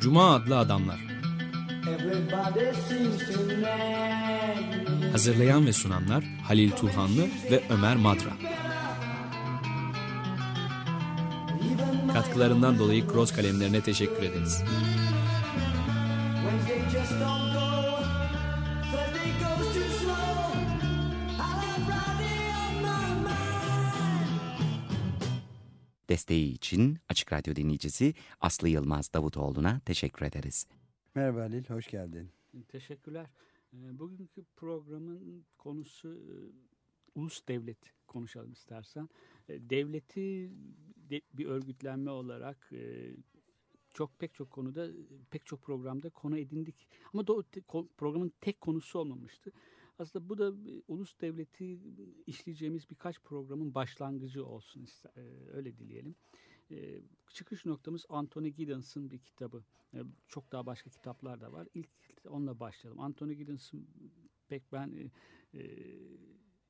Cuma adlı adamlar. Hazırlayan ve sunanlar Halil Turhanlı ve Ömer Madra. Katkılarından dolayı Cross kalemlerine teşekkür ederiz. Wednesday just don't Desteği için Açık Radyo dinleyicisi Aslı Yılmaz Davutoğlu'na teşekkür ederiz. Merhaba Halil, hoş geldin. Teşekkürler. Ee, Bugünkü programın konusu e, ulus devlet konuşalım istersen. E, Devleti de- bir örgütlenme olarak e, çok pek çok konuda pek çok programda konu edindik. Ama do- programın tek konusu olmamıştı. Aslında bu da ulus devleti işleyeceğimiz birkaç programın başlangıcı olsun öyle dileyelim. Çıkış noktamız Anthony Giddens'ın bir kitabı. Çok daha başka kitaplar da var. İlk onunla başlayalım. Anthony Giddens'ın pek ben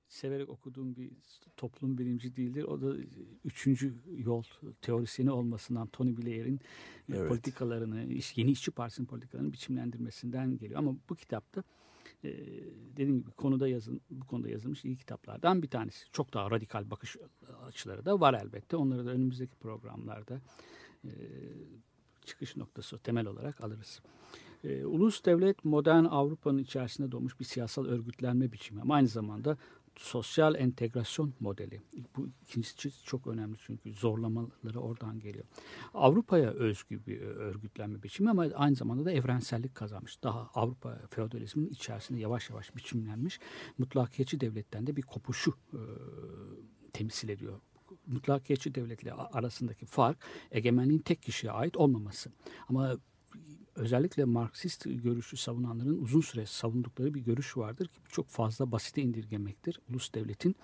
severek okuduğum bir toplum bilimci değildir. O da üçüncü yol teorisyeni olmasından Tony Blair'in Evet. politikalarını, yeni işçi partisinin politikalarını biçimlendirmesinden geliyor. Ama bu kitapta e, dediğim gibi konuda yazın, bu konuda yazılmış iyi kitaplardan bir tanesi. Çok daha radikal bakış açıları da var elbette. Onları da önümüzdeki programlarda e, çıkış noktası temel olarak alırız. E, ulus devlet modern Avrupa'nın içerisinde doğmuş bir siyasal örgütlenme biçimi ama aynı zamanda sosyal entegrasyon modeli. Bu ikincisi çok önemli çünkü zorlamaları oradan geliyor. Avrupa'ya özgü bir örgütlenme biçimi ama aynı zamanda da evrensellik kazanmış. Daha Avrupa feodalizminin içerisinde yavaş yavaş biçimlenmiş. Mutlakiyetçi devletten de bir kopuşu e, temsil ediyor. Mutlakiyetçi devletle arasındaki fark egemenliğin tek kişiye ait olmaması. Ama özellikle Marksist görüşü savunanların uzun süre savundukları bir görüş vardır ki çok fazla basite indirgemektir. Ulus devletin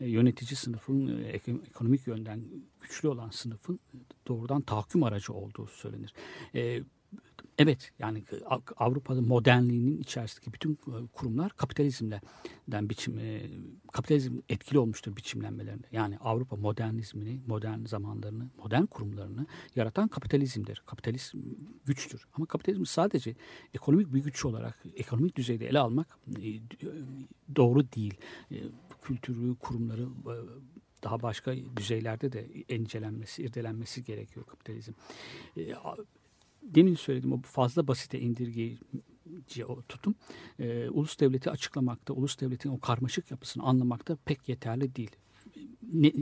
e, yönetici sınıfın e, ek- ekonomik yönden güçlü olan sınıfın doğrudan tahakküm aracı olduğu söylenir. E, Evet yani Av- Avrupa'da modernliğinin içerisindeki bütün e, kurumlar kapitalizmden biçim e, kapitalizm etkili olmuştur biçimlenmelerinde. Yani Avrupa modernizmini, modern zamanlarını, modern kurumlarını yaratan kapitalizmdir. Kapitalizm güçtür. Ama kapitalizm sadece ekonomik bir güç olarak ekonomik düzeyde ele almak e, doğru değil. E, Kültürü, kurumları e, daha başka düzeylerde de incelenmesi, irdelenmesi gerekiyor kapitalizm. Demin söylediğim o fazla basite indirgeyici o tutum e, ulus devleti açıklamakta, ulus devletin o karmaşık yapısını anlamakta pek yeterli değil. Ne,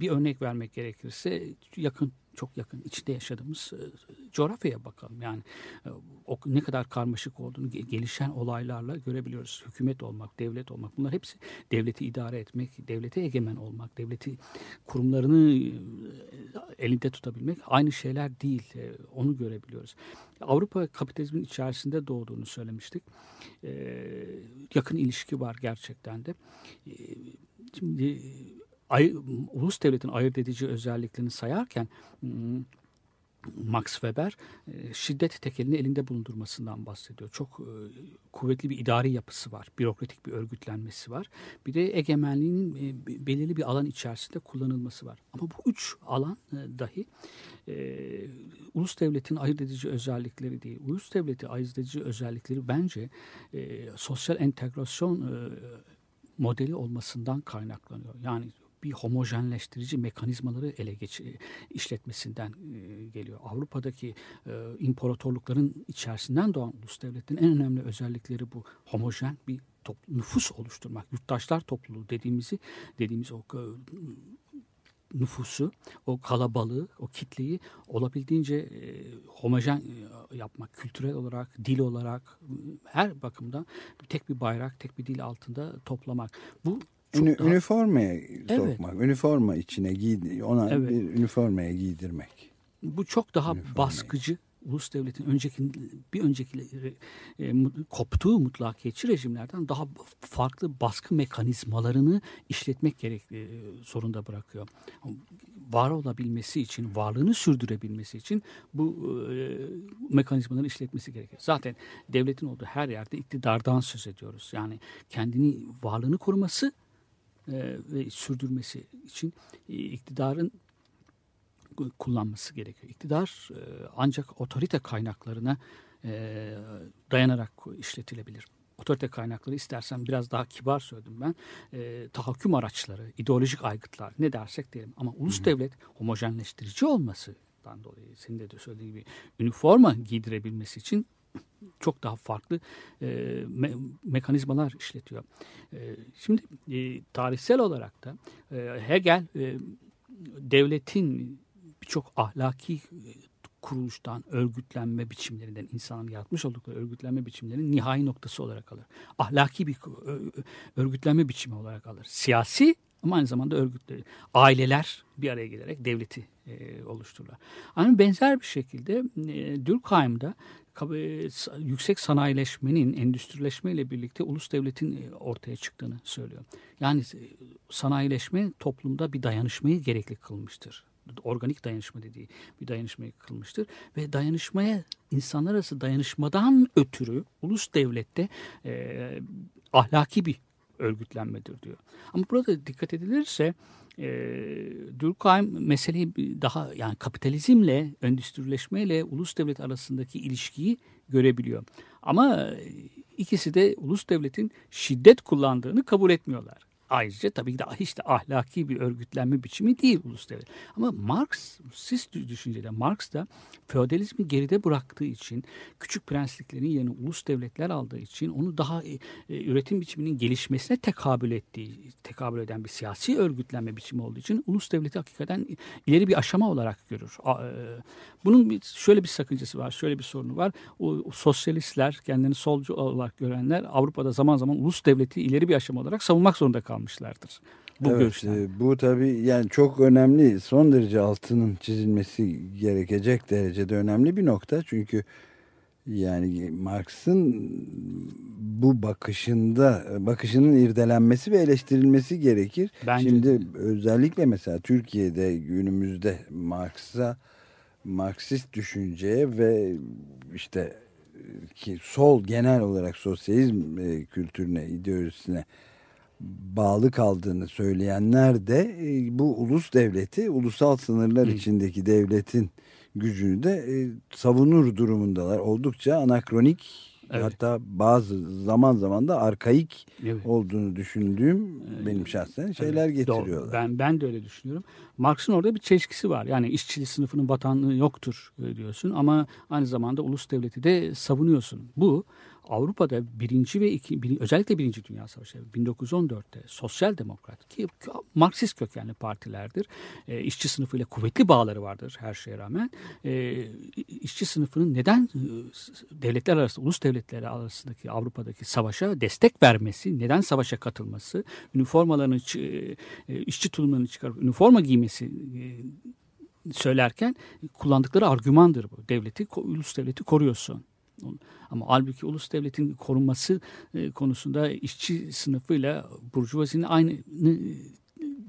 bir örnek vermek gerekirse yakın çok yakın içinde yaşadığımız e, coğrafyaya bakalım. Yani e, o ne kadar karmaşık olduğunu ge- gelişen olaylarla görebiliyoruz. Hükümet olmak, devlet olmak bunlar hepsi devleti idare etmek, devlete egemen olmak, devleti kurumlarını e, elinde tutabilmek aynı şeyler değil. Onu görebiliyoruz. Avrupa kapitalizmin içerisinde doğduğunu söylemiştik. Yakın ilişki var gerçekten de. Şimdi ay, ulus devletin ayırt edici özelliklerini sayarken hmm, Max Weber e, şiddet tekelini elinde bulundurmasından bahsediyor. Çok e, kuvvetli bir idari yapısı var. Bürokratik bir örgütlenmesi var. Bir de egemenliğinin e, be- belirli bir alan içerisinde kullanılması var. Ama bu üç alan dahi ulus devletin ayırt edici özellikleri değil. Ulus devleti ayırt edici özellikleri bence sosyal entegrasyon modeli olmasından kaynaklanıyor. Yani bir homojenleştirici mekanizmaları ele geç işletmesinden e, geliyor. Avrupa'daki e, imparatorlukların içerisinden doğan ulus devletlerin en önemli özellikleri bu. Homojen bir top- nüfus oluşturmak, yurttaşlar topluluğu dediğimizi dediğimiz o e, nüfusu, o kalabalığı, o kitleyi olabildiğince e, homojen e, yapmak, kültürel olarak, dil olarak, e, her bakımdan tek bir bayrak, tek bir dil altında toplamak. Bu Ünü, daha- Üniformaya Evet. sokmak, üniforma içine giy, ona Evet. bir üniformaya giydirmek. Bu çok daha Üniformayı. baskıcı. Ulus devletin önceki bir önceki e, koptuğu mutlakiyetçi rejimlerden daha farklı baskı mekanizmalarını işletmek gerek e, zorunda bırakıyor. Var olabilmesi için, varlığını sürdürebilmesi için bu e, mekanizmaları işletmesi gerekiyor. Zaten devletin olduğu her yerde iktidardan söz ediyoruz. Yani kendini varlığını koruması e, ve sürdürmesi için e, iktidarın kullanması gerekiyor. İktidar e, ancak otorite kaynaklarına e, dayanarak işletilebilir. Otorite kaynakları istersen biraz daha kibar söyledim ben. E, tahakküm araçları, ideolojik aygıtlar ne dersek diyelim. Ama ulus devlet homojenleştirici olmasından dolayı senin de söylediğin gibi üniforma giydirebilmesi için çok daha farklı e, me- mekanizmalar işletiyor. E, şimdi e, tarihsel olarak da e, Hegel e, devletin birçok ahlaki kuruluştan, örgütlenme biçimlerinden, insanın yaratmış oldukları örgütlenme biçimlerinin nihai noktası olarak alır. Ahlaki bir örgütlenme biçimi olarak alır. Siyasi ama aynı zamanda örgütleri. Aileler bir araya gelerek devleti e, oluştururlar. Aynı benzer bir şekilde e, sa- yüksek sanayileşmenin, endüstrileşmeyle birlikte ulus devletin e, ortaya çıktığını söylüyor. Yani e, sanayileşme toplumda bir dayanışmayı gerekli kılmıştır organik dayanışma dediği bir dayanışmayı kılmıştır. Ve dayanışmaya insanlar arası dayanışmadan ötürü ulus devlette e, ahlaki bir örgütlenmedir diyor. Ama burada dikkat edilirse e, Durkheim meseleyi daha yani kapitalizmle, endüstrileşmeyle ulus devlet arasındaki ilişkiyi görebiliyor. Ama e, ikisi de ulus devletin şiddet kullandığını kabul etmiyorlar. Ayrıca tabii ki de hiç de ahlaki bir örgütlenme biçimi değil ulus devlet. Ama Marksist düşüncede Marx da feodalizmi geride bıraktığı için küçük prensliklerin yerine ulus devletler aldığı için onu daha e, e, üretim biçiminin gelişmesine tekabül ettiği, tekabül eden bir siyasi örgütlenme biçimi olduğu için ulus devleti hakikaten ileri bir aşama olarak görür. E, Bunun bir, şöyle bir sakıncası var, şöyle bir sorunu var. O, o sosyalistler, kendini solcu olarak görenler Avrupa'da zaman zaman ulus devleti ileri bir aşama olarak savunmak zorunda kalmışlardır. Bu evet, görüşten. e, bu tabii yani çok önemli, son derece altının çizilmesi gerekecek derecede önemli bir nokta. Çünkü yani Marx'ın bu bakışında bakışının irdelenmesi ve eleştirilmesi gerekir. Bence Şimdi özellikle mesela Türkiye'de günümüzde Marx'a Marksist düşünceye ve işte ki sol genel olarak sosyalizm e, kültürüne, ideolojisine bağlı kaldığını söyleyenler de e, bu ulus devleti, ulusal sınırlar içindeki devletin gücünü de e, savunur durumundalar. Oldukça anakronik Evet. hatta bazı zaman zaman da arkaik Evet. olduğunu düşündüğüm benim şahsen şeyler Evet, doğru. getiriyorlar. Ben ben de öyle düşünüyorum. Marx'ın orada bir çelişkisi var. Yani işçi sınıfının vatanlığı yoktur e, diyorsun ama aynı zamanda ulus devleti de savunuyorsun. Bu Avrupa'da birinci ve iki, bir- özellikle birinci Dünya Savaşı 1914'te sosyal demokrat ki Marksist kökenli partilerdir. E, işçi sınıfıyla kuvvetli bağları vardır her şeye rağmen. E, işçi sınıfının neden e, devletler arası, ulus devletleri arasındaki Avrupa'daki savaşa destek vermesi, neden savaşa katılması, üniformalarını, e, işçi tulumlarını çıkarıp üniforma giymesi e, söylerken kullandıkları argümandır bu. Devleti, ulus devleti koruyorsun. Ama halbuki ulus devletin korunması e, konusunda işçi sınıfıyla burjuvazinin aynı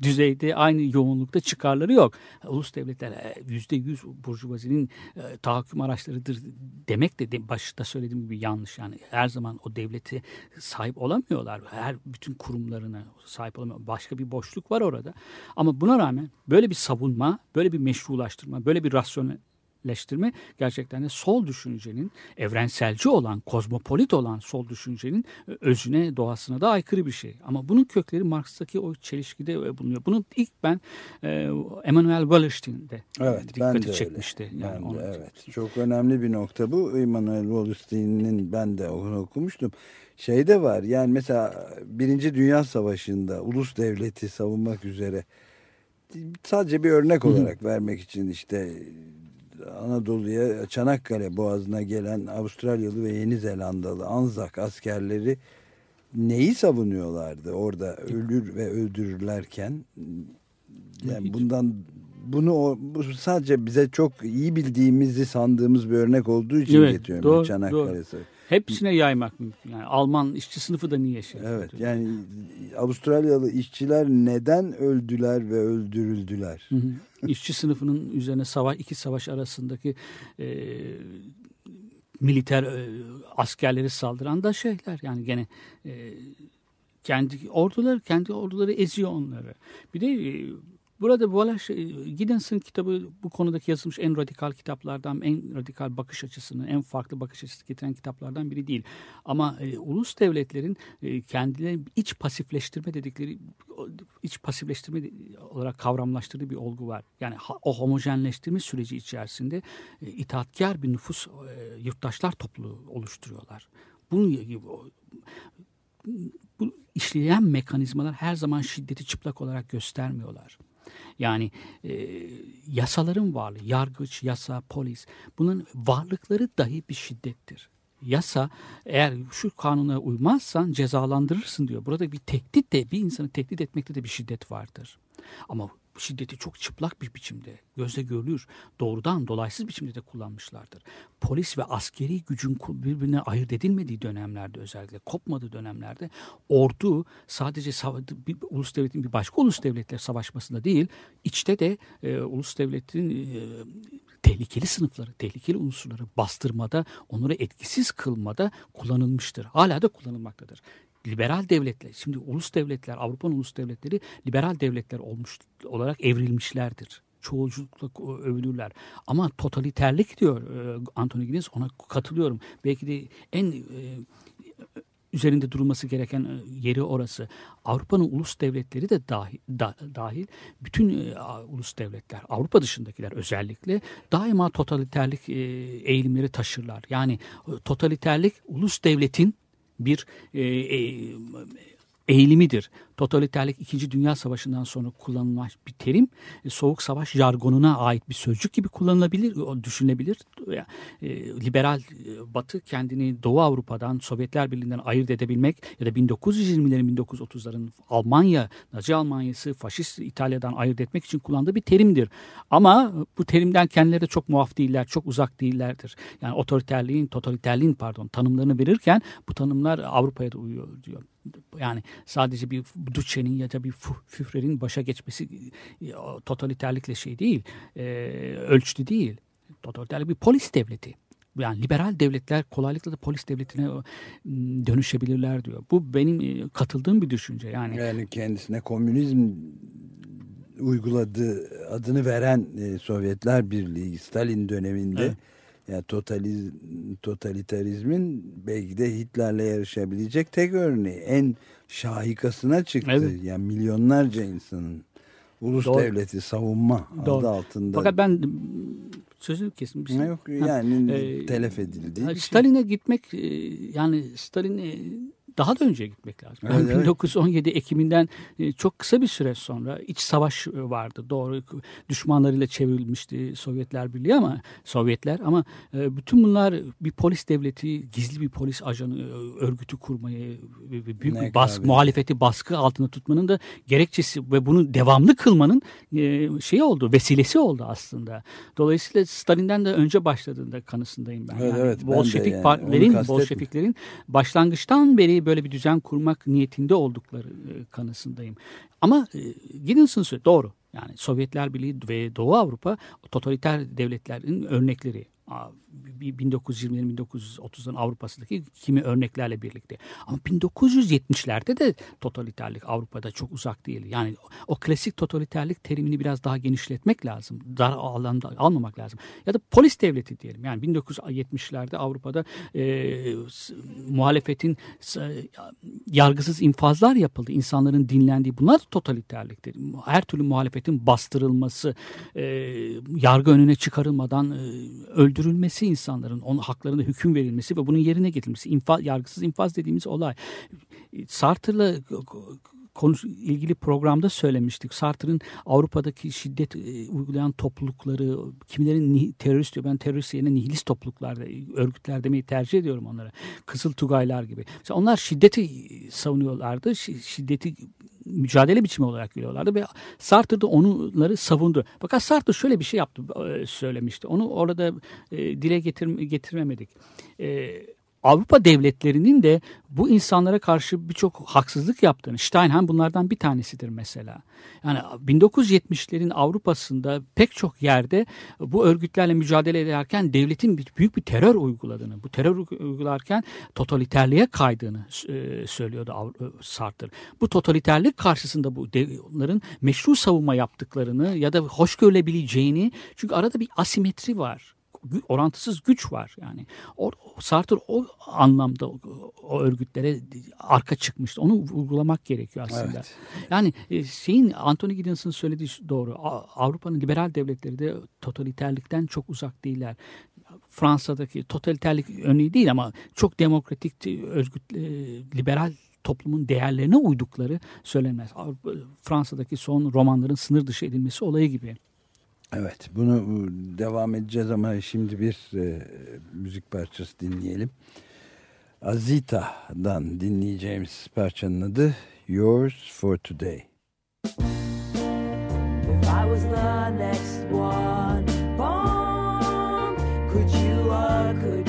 düzeyde aynı yoğunlukta çıkarları yok. Ulus devletler e, yüzde yüz burjuvazinin e, tahakküm araçlarıdır demek de, de başta söylediğim gibi yanlış. Yani her zaman o devleti sahip olamıyorlar. Her bütün kurumlarına sahip olamıyor. Başka bir boşluk var orada. Ama buna rağmen böyle bir savunma, böyle bir meşrulaştırma, böyle bir rasyonelleştirme gerçekten de sol düşüncenin evrenselci olan, kozmopolit olan sol düşüncenin e, özüne, doğasına da aykırı bir şey. Ama bunun kökleri Marx'taki o çelişkide e, bulunuyor. Bunu ilk ben e, Emmanuel Wallerstein'de Evet, ben dikkati öyle. çekmişti. Yani Ben de, onu- evet. Çok önemli bir nokta bu. Immanuel Wallerstein'in ben de onu okumuştum. Şey de var yani mesela Birinci Dünya Savaşı'nda ulus devleti savunmak üzere sadece bir örnek olarak vermek için işte Anadolu'ya Çanakkale Boğazı'na gelen Avustralyalı ve Yeni Zelandalı Anzak askerleri neyi savunuyorlardı orada ölür ve öldürürlerken? Yani bundan bunu o, bu sadece bize çok iyi bildiğimizi sandığımız bir örnek olduğu için Evet, getiriyorum doğru, Çanakkale doğru. Hepsine yaymak mümkün. Yani Alman işçi sınıfı da niye şey Evet yani Avustralyalı işçiler neden öldüler ve öldürüldüler? Hı hı. İşçi sınıfının üzerine savaş iki savaş arasındaki e, militer e, askerleri saldıran da şeyler yani gene e, kendi orduları kendi orduları eziyor onları. Bir de e, Burada Wallace Giddens'ın kitabı bu konudaki yazılmış en radikal kitaplardan, en radikal bakış açısını, en farklı bakış açısı getiren kitaplardan biri değil. Ama e, ulus devletlerin e, kendileri iç pasifleştirme dedikleri, iç pasifleştirme olarak kavramlaştırdığı bir olgu var. Yani o homojenleştirme süreci içerisinde e, itaatkar bir nüfus, e, yurttaşlar topluluğu oluşturuyorlar. Bunun bu işleyen mekanizmalar her zaman şiddeti çıplak olarak göstermiyorlar. Yani e, yasaların varlığı, yargıç, yasa, polis bunun varlıkları dahi bir şiddettir. Yasa eğer şu kanuna uymazsan cezalandırırsın diyor. Burada bir tehdit de bir insanı tehdit etmekte de bir şiddet vardır. Ama şiddeti çok çıplak bir biçimde, gözle görülür, doğrudan dolaysız biçimde de kullanmışlardır. Polis ve askeri gücün birbirine ayırt edilmediği dönemlerde özellikle, kopmadığı dönemlerde ordu sadece bir ulus devletin bir başka ulus devletle savaşmasında değil, içte de e, ulus devletin e, tehlikeli sınıfları, tehlikeli unsurları bastırmada, onları etkisiz kılmada kullanılmıştır. Hala da kullanılmaktadır liberal devletler, şimdi ulus devletler, Avrupa'nın ulus devletleri liberal devletler olmuş olarak evrilmişlerdir. Çoğulculukla övülürler. Ama totaliterlik diyor e, Anthony Giddens ona katılıyorum. Belki de en e, üzerinde durulması gereken e, yeri orası. Avrupa'nın ulus devletleri de dahil, da, dahil bütün e, ulus devletler, Avrupa dışındakiler özellikle daima totaliterlik e, eğilimleri taşırlar. Yani totaliterlik ulus devletin bir e, e, eğilimidir. Totaliterlik 2. Dünya Savaşı'ndan sonra kullanılan bir terim. E, Soğuk Savaş jargonuna ait bir sözcük gibi kullanılabilir, düşünülebilir. E, liberal e, Batı kendini Doğu Avrupa'dan, Sovyetler Birliği'nden ayırt edebilmek ya da 1920'lerin 1930'ların Almanya, Nazi Almanyası, Faşist İtalya'dan ayırt etmek için kullandığı bir terimdir. Ama bu terimden kendileri de çok muaf değiller, çok uzak değillerdir. Yani otoriterliğin, totaliterliğin pardon tanımlarını verirken bu tanımlar Avrupa'ya da uyuyor diyor. Yani sadece bir Duce'nin ya da bir Führer'in başa geçmesi e, totaliterlikle şey değil, e, ölçtü değil. Totaliterlik bir polis devleti. Yani liberal devletler kolaylıkla da polis devletine dönüşebilirler diyor. Bu benim e, katıldığım bir düşünce. Yani, yani kendisine komünizm uyguladığı adını veren e, Sovyetler Birliği Stalin döneminde evet yani totaliz, totalitarizmin belki de Hitler'le yarışabilecek tek örneği. En şahikasına çıktı. Evet. Yani milyonlarca insanın ulus Doğru. devleti savunma Doğru. adı altında. Fakat ben sözünü kesin. Bir şey. Yok yani e, telef edildi. Şey. Stalin'e şey. gitmek e, yani Stalin'e daha da önce gitmek lazım. Evet, yani 1917 Ekim'inden e, çok kısa bir süre sonra iç savaş e, vardı. Doğru düşmanlarıyla çevrilmişti Sovyetler Birliği ama Sovyetler ama e, bütün bunlar bir polis devleti, gizli bir polis ajanı örgütü kurmayı büyük bir bas, muhalefeti baskı altında tutmanın da gerekçesi ve bunu devamlı kılmanın şey oldu, vesilesi oldu aslında. Dolayısıyla Stalin'den de önce başladığında kanısındayım ben. Evet, yani evet, Bolşevik yani. Bolşeviklerin başlangıçtan beri böyle bir düzen kurmak niyetinde oldukları e, kanısındayım. Ama e, Giddens'ın doğru. Yani Sovyetler Birliği ve Doğu Avrupa totaliter devletlerin örnekleri. 1920'lerin 1930'ların Avrupa'sındaki kimi örneklerle birlikte. Ama 1970'lerde de totaliterlik Avrupa'da çok uzak değil. Yani o klasik totaliterlik terimini biraz daha genişletmek lazım. Dar alanda almamak lazım. Ya da polis devleti diyelim. Yani 1970'lerde Avrupa'da e, muhalefetin yargısız infazlar yapıldı. İnsanların dinlendiği. Bunlar da totaliterliktir. Her türlü muhalefetin bastırılması, e, yargı önüne çıkarılmadan e, öldürülmesi insanların, onun haklarında hüküm verilmesi ve bunun yerine getirilmesi, infaz, yargısız infaz dediğimiz olay. Sartre'la konusu ilgili programda söylemiştik. Sartre'ın Avrupa'daki şiddet e, uygulayan toplulukları, kimilerin terörist diyor. Ben terörist yerine nihilist topluluklar, örgütler demeyi tercih ediyorum onlara. Kızıl Tugaylar gibi. Mesela onlar şiddeti savunuyorlardı. Şiddeti mücadele biçimi olarak görüyorlardı ve Sartre da onları savundu. Fakat Sartre şöyle bir şey yaptı, e, söylemişti. Onu orada e, dile getir, getirmemedik. E, Avrupa devletlerinin de bu insanlara karşı birçok haksızlık yaptığını, Steinheim bunlardan bir tanesidir mesela. Yani 1970'lerin Avrupa'sında pek çok yerde bu örgütlerle mücadele ederken devletin büyük bir terör uyguladığını, bu terör uygularken totaliterliğe kaydığını e, söylüyordu e, Sartre. Bu totaliterlik karşısında bu onların meşru savunma yaptıklarını ya da hoş görülebileceğini çünkü arada bir asimetri var orantısız güç var yani. O, Sartre o anlamda o, o örgütlere arka çıkmıştı. Onu vurgulamak gerekiyor aslında. Evet. Yani e, şeyin Anthony Giddens'ın söylediği doğru. Avrupa'nın liberal devletleri de totaliterlikten çok uzak değiller. Fransa'daki totaliterlik örneği değil ama çok demokratik örgüt e, liberal toplumun değerlerine uydukları söylenmez. Fransa'daki son romanların sınır dışı edilmesi olayı gibi. Evet bunu devam edeceğiz ama şimdi bir e, müzik parçası dinleyelim. Azita'dan dinleyeceğimiz parçanın adı Yours for Today. If I was the next one born, could you or could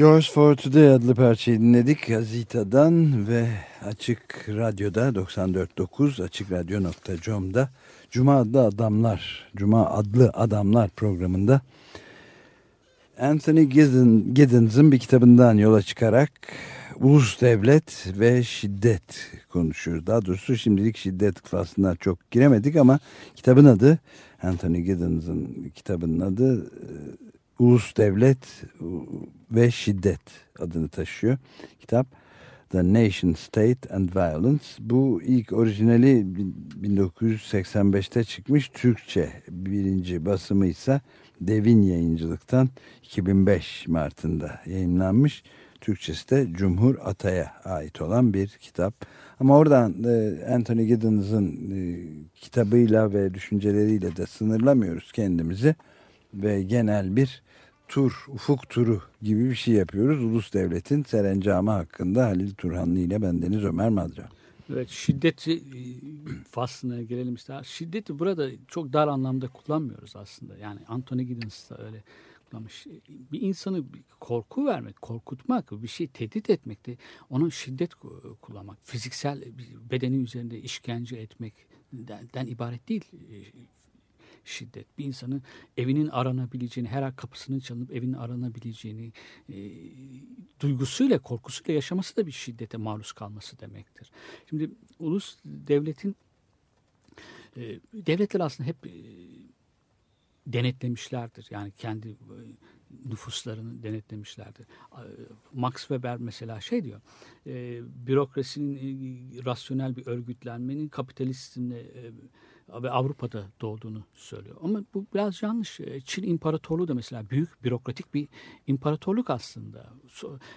Yours for Today adlı parçayı dinledik Gazita'dan ve Açık Radyo'da 94.9 AçıkRadyo.com'da Cuma adlı adamlar Cuma adlı adamlar programında Anthony Giddens'ın bir kitabından yola çıkarak ulus devlet ve şiddet konuşuyoruz. Daha doğrusu şimdilik şiddet faslına çok giremedik ama kitabın adı Anthony Giddens'ın kitabının adı Ulus Devlet ve Şiddet adını taşıyor. Kitap The Nation State and Violence. Bu ilk orijinali 1985'te çıkmış Türkçe birinci basımı ise Devin Yayıncılık'tan 2005 Mart'ında yayınlanmış. Türkçesi de Cumhur Atay'a ait olan bir kitap. Ama oradan e, Anthony Giddens'ın e, kitabıyla ve düşünceleriyle de sınırlamıyoruz kendimizi. Ve genel bir tur, ufuk turu gibi bir şey yapıyoruz. Ulus Devlet'in serencamı hakkında Halil Turhanlı ile bendeniz Ömer Madra. Evet şiddeti e, faslına gelelim ister. Şiddeti burada çok dar anlamda kullanmıyoruz aslında. Yani Anthony Giddens da öyle kullanmış. Bir insanı korku vermek, korkutmak, bir şey tehdit etmek de onun şiddet ku- kullanmak. Fiziksel bedeni üzerinde işkence etmekten ibaret değil e, şiddet. Bir insanın evinin aranabileceğini, her an kapısının çalınıp evinin aranabileceğini e, duygusuyla, korkusuyla yaşaması da bir şiddete maruz kalması demektir. Şimdi ulus devletin e, devletler aslında hep e, denetlemişlerdir. Yani kendi e, nüfuslarını denetlemişlerdir. Max Weber mesela şey diyor, e, bürokrasinin e, rasyonel bir örgütlenmenin kapitalizmle e, ve Avrupa'da doğduğunu söylüyor. Ama bu biraz yanlış. E, Çin İmparatorluğu da mesela büyük bürokratik bir imparatorluk aslında.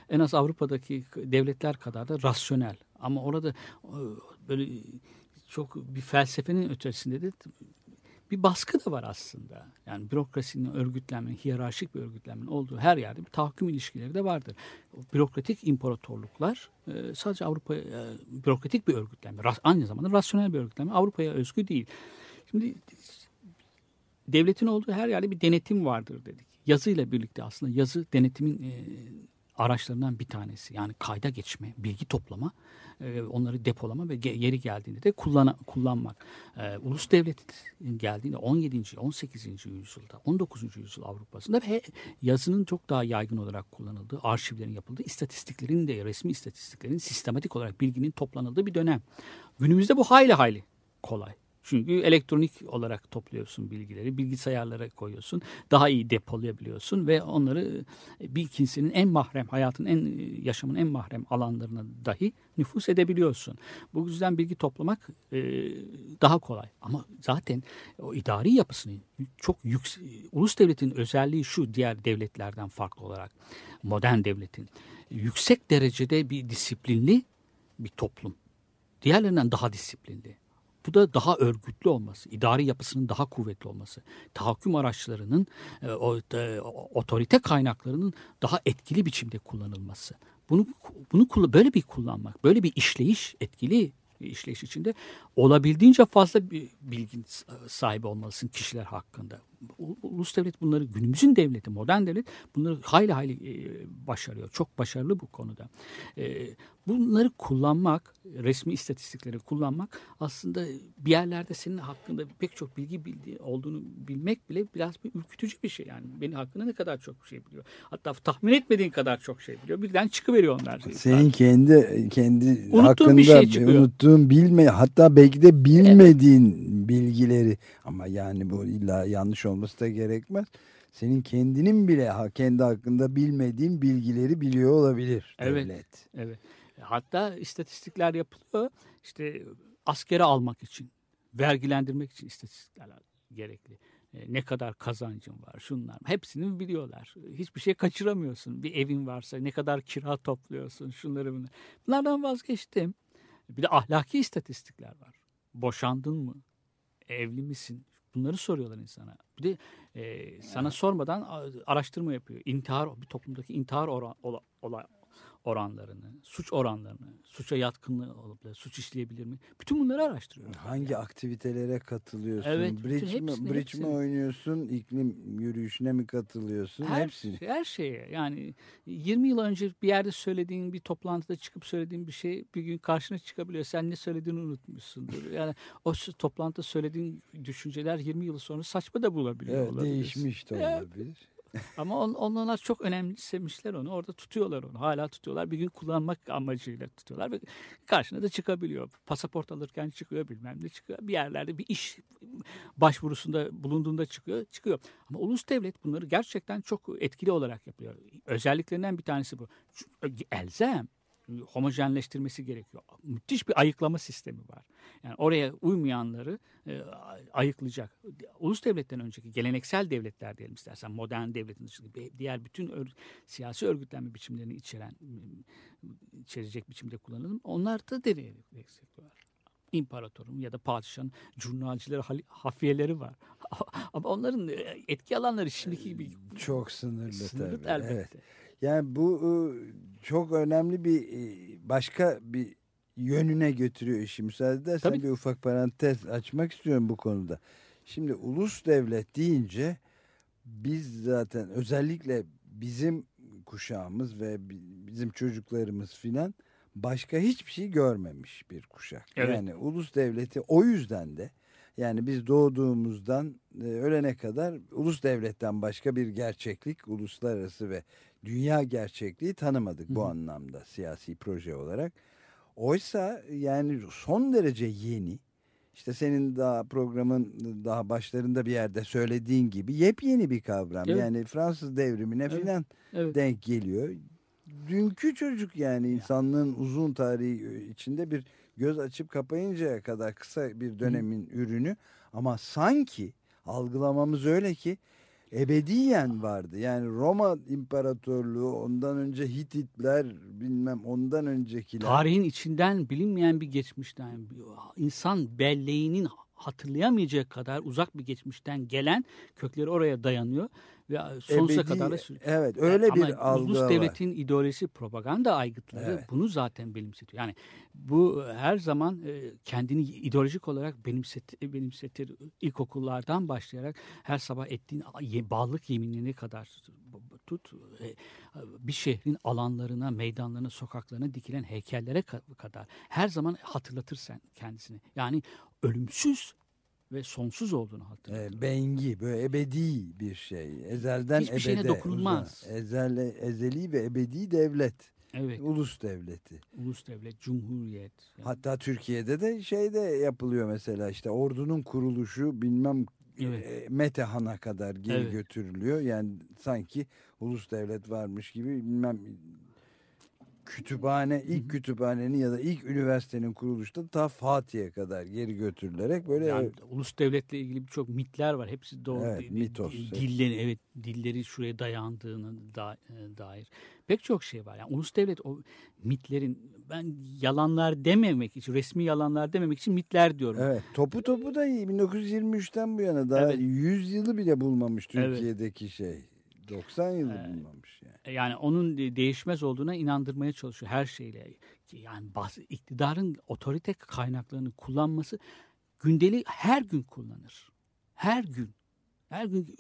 En az Avrupa'daki devletler kadar da rasyonel. Ama orada e, böyle çok bir felsefenin ötesinde de bir baskı da var aslında. Yani bürokrasinin örgütlenmenin, hiyerarşik bir örgütlenmenin olduğu her yerde bir tahakküm ilişkileri de vardır. O bürokratik imparatorluklar e, sadece Avrupa e, bürokratik bir örgütlenme, ras- aynı zamanda rasyonel bir örgütlenme Avrupa'ya özgü değil. Şimdi devletin olduğu her yerde bir denetim vardır dedik. Yazıyla birlikte aslında yazı denetimin e, araçlarından bir tanesi. Yani kayda geçme, bilgi toplama, e, onları depolama ve yeri geldiğinde de kullana, kullanmak. E, ulus devlet geldiğinde 17. 18. yüzyılda, 19. yüzyıl Avrupa'sında ve yazının çok daha yaygın olarak kullanıldığı, arşivlerin yapıldığı, istatistiklerin de resmi istatistiklerin sistematik olarak bilginin toplanıldığı bir dönem. Günümüzde bu hayli hayli kolay. Çünkü elektronik olarak topluyorsun bilgileri, bilgisayarlara koyuyorsun, daha iyi depolayabiliyorsun ve onları bir kimsenin en mahrem, hayatın en yaşamın en mahrem alanlarına dahi nüfus edebiliyorsun. Bu yüzden bilgi toplamak e, daha kolay. Ama zaten o idari yapısının çok yüksek, ulus devletin özelliği şu diğer devletlerden farklı olarak modern devletin yüksek derecede bir disiplinli bir toplum. Diğerlerinden daha disiplinli. Bu da daha örgütlü olması, idari yapısının daha kuvvetli olması, tahakküm araçlarının, e, e, otorite kaynaklarının daha etkili biçimde kullanılması. Bunu bunu böyle bir kullanmak, böyle bir işleyiş etkili işleyiş içinde olabildiğince fazla bir bilgi sahibi olmalısın kişiler hakkında. Ulus devlet bunları günümüzün devleti, modern devlet bunları hayli hayli e, başarıyor. Çok başarılı bu konuda. E, bunları kullanmak, resmi istatistikleri kullanmak aslında bir yerlerde senin hakkında pek çok bilgi bildiği olduğunu bilmek bile biraz bir ürkütücü bir şey. Yani benim hakkında ne kadar çok şey biliyor. Hatta tahmin etmediğin kadar çok şey biliyor. Birden çıkıveriyor onlar. Senin kendi kendi Unuttuğun hakkında bir şey çıkıyor. unuttuğun bilme hatta belki de bilmediğin bilgileri ama yani bu illa yanlış olması da gerekmez. Senin kendinin bile kendi hakkında bilmediğin bilgileri biliyor olabilir Evet. devlet. Evet. Hatta istatistikler yapılıyor. İşte askere almak için, vergilendirmek için istatistikler gerekli. E, Ne kadar kazancın var, şunlar. Hepsini biliyorlar. Hiçbir şey kaçıramıyorsun. Bir evin varsa ne kadar kira topluyorsun, şunları bunu. Bunlardan vazgeçtim. Bir de ahlaki istatistikler var. Boşandın mı? Evli misin? Bunları soruyorlar insana. Bir de e, sana sormadan araştırma yapıyor. İntihar, bir toplumdaki intihar oran, ola, ola- oranlarını, suç oranlarını, suça yatkınlığı olup suç işleyebilir mi? Bütün bunları araştırıyor. Hangi aktivitelere katılıyorsun? Evet, bridge, mi, hepsini, bridge hepsini. mi oynuyorsun? İklim yürüyüşüne mi katılıyorsun? Her, Hepsini. her şeye yani 20 yıl önce bir yerde söylediğin bir toplantıda çıkıp söylediğin bir şey bir gün karşına çıkabiliyor. Sen ne söylediğini unutmuşsundur. Yani o toplantıda söylediğin düşünceler 20 yıl sonra saçma da bulabiliyor. Evet, değişmiş de Evet. Ama on, onlar çok önemsemişler onu. Orada tutuyorlar onu. Hala tutuyorlar. Bir gün kullanmak amacıyla tutuyorlar ve karşına da çıkabiliyor. Pasaport alırken çıkıyor bilmem ne çıkıyor. Bir yerlerde bir iş başvurusunda bulunduğunda çıkıyor. Çıkıyor. Ama ulus devlet bunları gerçekten çok etkili olarak yapıyor. Özelliklerinden bir tanesi bu. Çünkü Elzem homojenleştirmesi gerekiyor. Müthiş bir ayıklama sistemi var. Yani oraya uymayanları e, ayıklayacak. Ulus devletten önceki geleneksel devletler diyelim istersen modern devletin dışında diğer bütün ör- siyasi örgütlenme biçimlerini içeren içerecek biçimde kullanılım. Onlar da dereye destekliyorlar. İmparatorun ya da padişahın jurnalcileri, hali- hafiyeleri var. Ama onların e, etki alanları şimdiki gibi Çok sınırlı, sınırlı tabii. elbette. Evet. Yani bu e, çok önemli bir e, başka bir yönüne götürüyor işi. Müsaade edersen Tabii. bir ufak parantez açmak istiyorum bu konuda. Şimdi ulus devlet deyince biz zaten özellikle bizim kuşağımız ve bi- bizim çocuklarımız filan başka hiçbir şey görmemiş bir kuşak. Evet. Yani ulus devleti o yüzden de yani biz doğduğumuzdan e, ölene kadar ulus devletten başka bir gerçeklik, uluslararası ve dünya gerçekliği tanımadık bu Hı hı. anlamda siyasi proje olarak. Oysa yani son derece yeni. İşte senin daha programın daha başlarında bir yerde söylediğin gibi yepyeni bir kavram. Evet. Yani Fransız devrimine Evet. filan Evet. denk geliyor. Dünkü çocuk yani insanlığın uzun tarihi içinde bir göz açıp kapayıncaya kadar kısa bir dönemin ürünü ama sanki algılamamız öyle ki ebediyen vardı. Yani Roma İmparatorluğu ondan önce Hititler bilmem ondan öncekiler. Tarihin içinden bilinmeyen bir geçmişten, insan belleğinin hatırlayamayacağı kadar uzak bir geçmişten gelen kökleri oraya dayanıyor ve sonsuza Ebedi- kadar da. Evet öyle Ama bir algı var. devletin ideolojisi propaganda aygıtları Evet. bunu zaten benimsetiyor. Yani bu her zaman e, kendini ideolojik olarak benimset, benimsetir. İlkokullardan başlayarak her sabah ettiğin ye- bağlılık yeminine kadar tut e, bir şehrin alanlarına, meydanlarına, sokaklarına dikilen heykellere ka- kadar her zaman hatırlatırsan kendisini. Yani ölümsüz ve sonsuz olduğunu hatırlatır. E, bengi böyle ebedi bir şey. Ezelden Hiçbir şeyine ebede dokunulmaz. uzanan. Ezel, ezeli ve ebedi devlet. Evet. Ulus devleti. Ulus devlet, cumhuriyet. yani- Hatta Türkiye'de de şey de yapılıyor mesela işte ordunun kuruluşu bilmem Evet. e, Metehan'a kadar geri Evet. götürülüyor. Yani sanki ulus devlet varmış gibi bilmem kütüphane ilk kütüphanenin ya da ilk üniversitenin kuruluşta ta Fatih'e kadar geri götürülerek böyle Yani ulus devletle ilgili birçok mitler var. Hepsi doğru. Evet, mitos. Dilleri, evet, dilleri şuraya dayandığını da, e, dair pek çok şey var. Yani ulus devlet o mitlerin ben yalanlar dememek için, resmi yalanlar dememek için mitler diyorum. Evet topu topu da iyi 1923'ten bu yana daha Evet. 100 yılı bile bulmamış Evet. Türkiye'deki şey. 90 yılı Ee, bulmamış yani. Yani onun de- değişmez olduğuna inandırmaya çalışıyor her şeyle. Yani bazı iktidarın otorite kaynaklarını kullanması gündeli her gün kullanır. Her gün. Her gün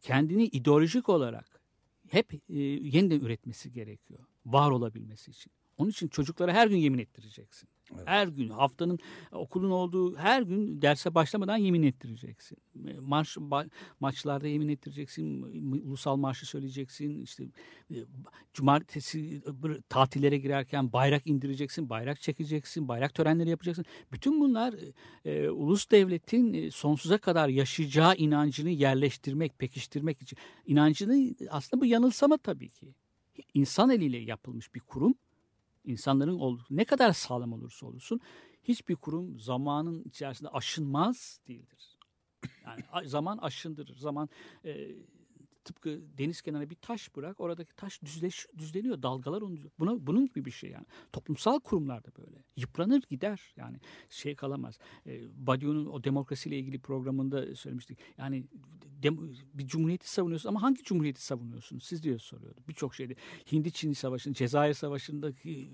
kendini ideolojik olarak hep e, yeniden üretmesi gerekiyor. Var olabilmesi için. Onun için çocuklara her gün yemin ettireceksin. Her gün haftanın okulun olduğu her gün derse başlamadan yemin ettireceksin. E, Marş ba- maçlarda yemin ettireceksin. Ulusal marşı söyleyeceksin. İşte e, cumartesi e, tatillere girerken bayrak indireceksin, bayrak çekeceksin, bayrak törenleri yapacaksın. Bütün bunlar e, e, ulus devletin e, sonsuza kadar yaşayacağı inancını yerleştirmek, pekiştirmek için. İnancını aslında bu yanılsama tabii ki. İnsan eliyle yapılmış bir kurum insanların olduğu ne kadar sağlam olursa olsun hiçbir kurum zamanın içerisinde aşınmaz değildir. Yani zaman aşındırır. Zaman e, tıpkı deniz kenarına bir taş bırak oradaki taş düzleş, düzleniyor. Dalgalar onu buna, bunun gibi bir şey yani. Toplumsal kurumlarda böyle. Yıpranır gider yani şey kalamaz. E, Badiou'nun o demokrasiyle ilgili programında söylemiştik. Yani dem- bir cumhuriyeti savunuyorsunuz ama hangi cumhuriyeti savunuyorsunuz? Siz diye soruyordu. Birçok şeyde. Hindi Çin Savaşı'nın, Cezayir Savaşı'ndaki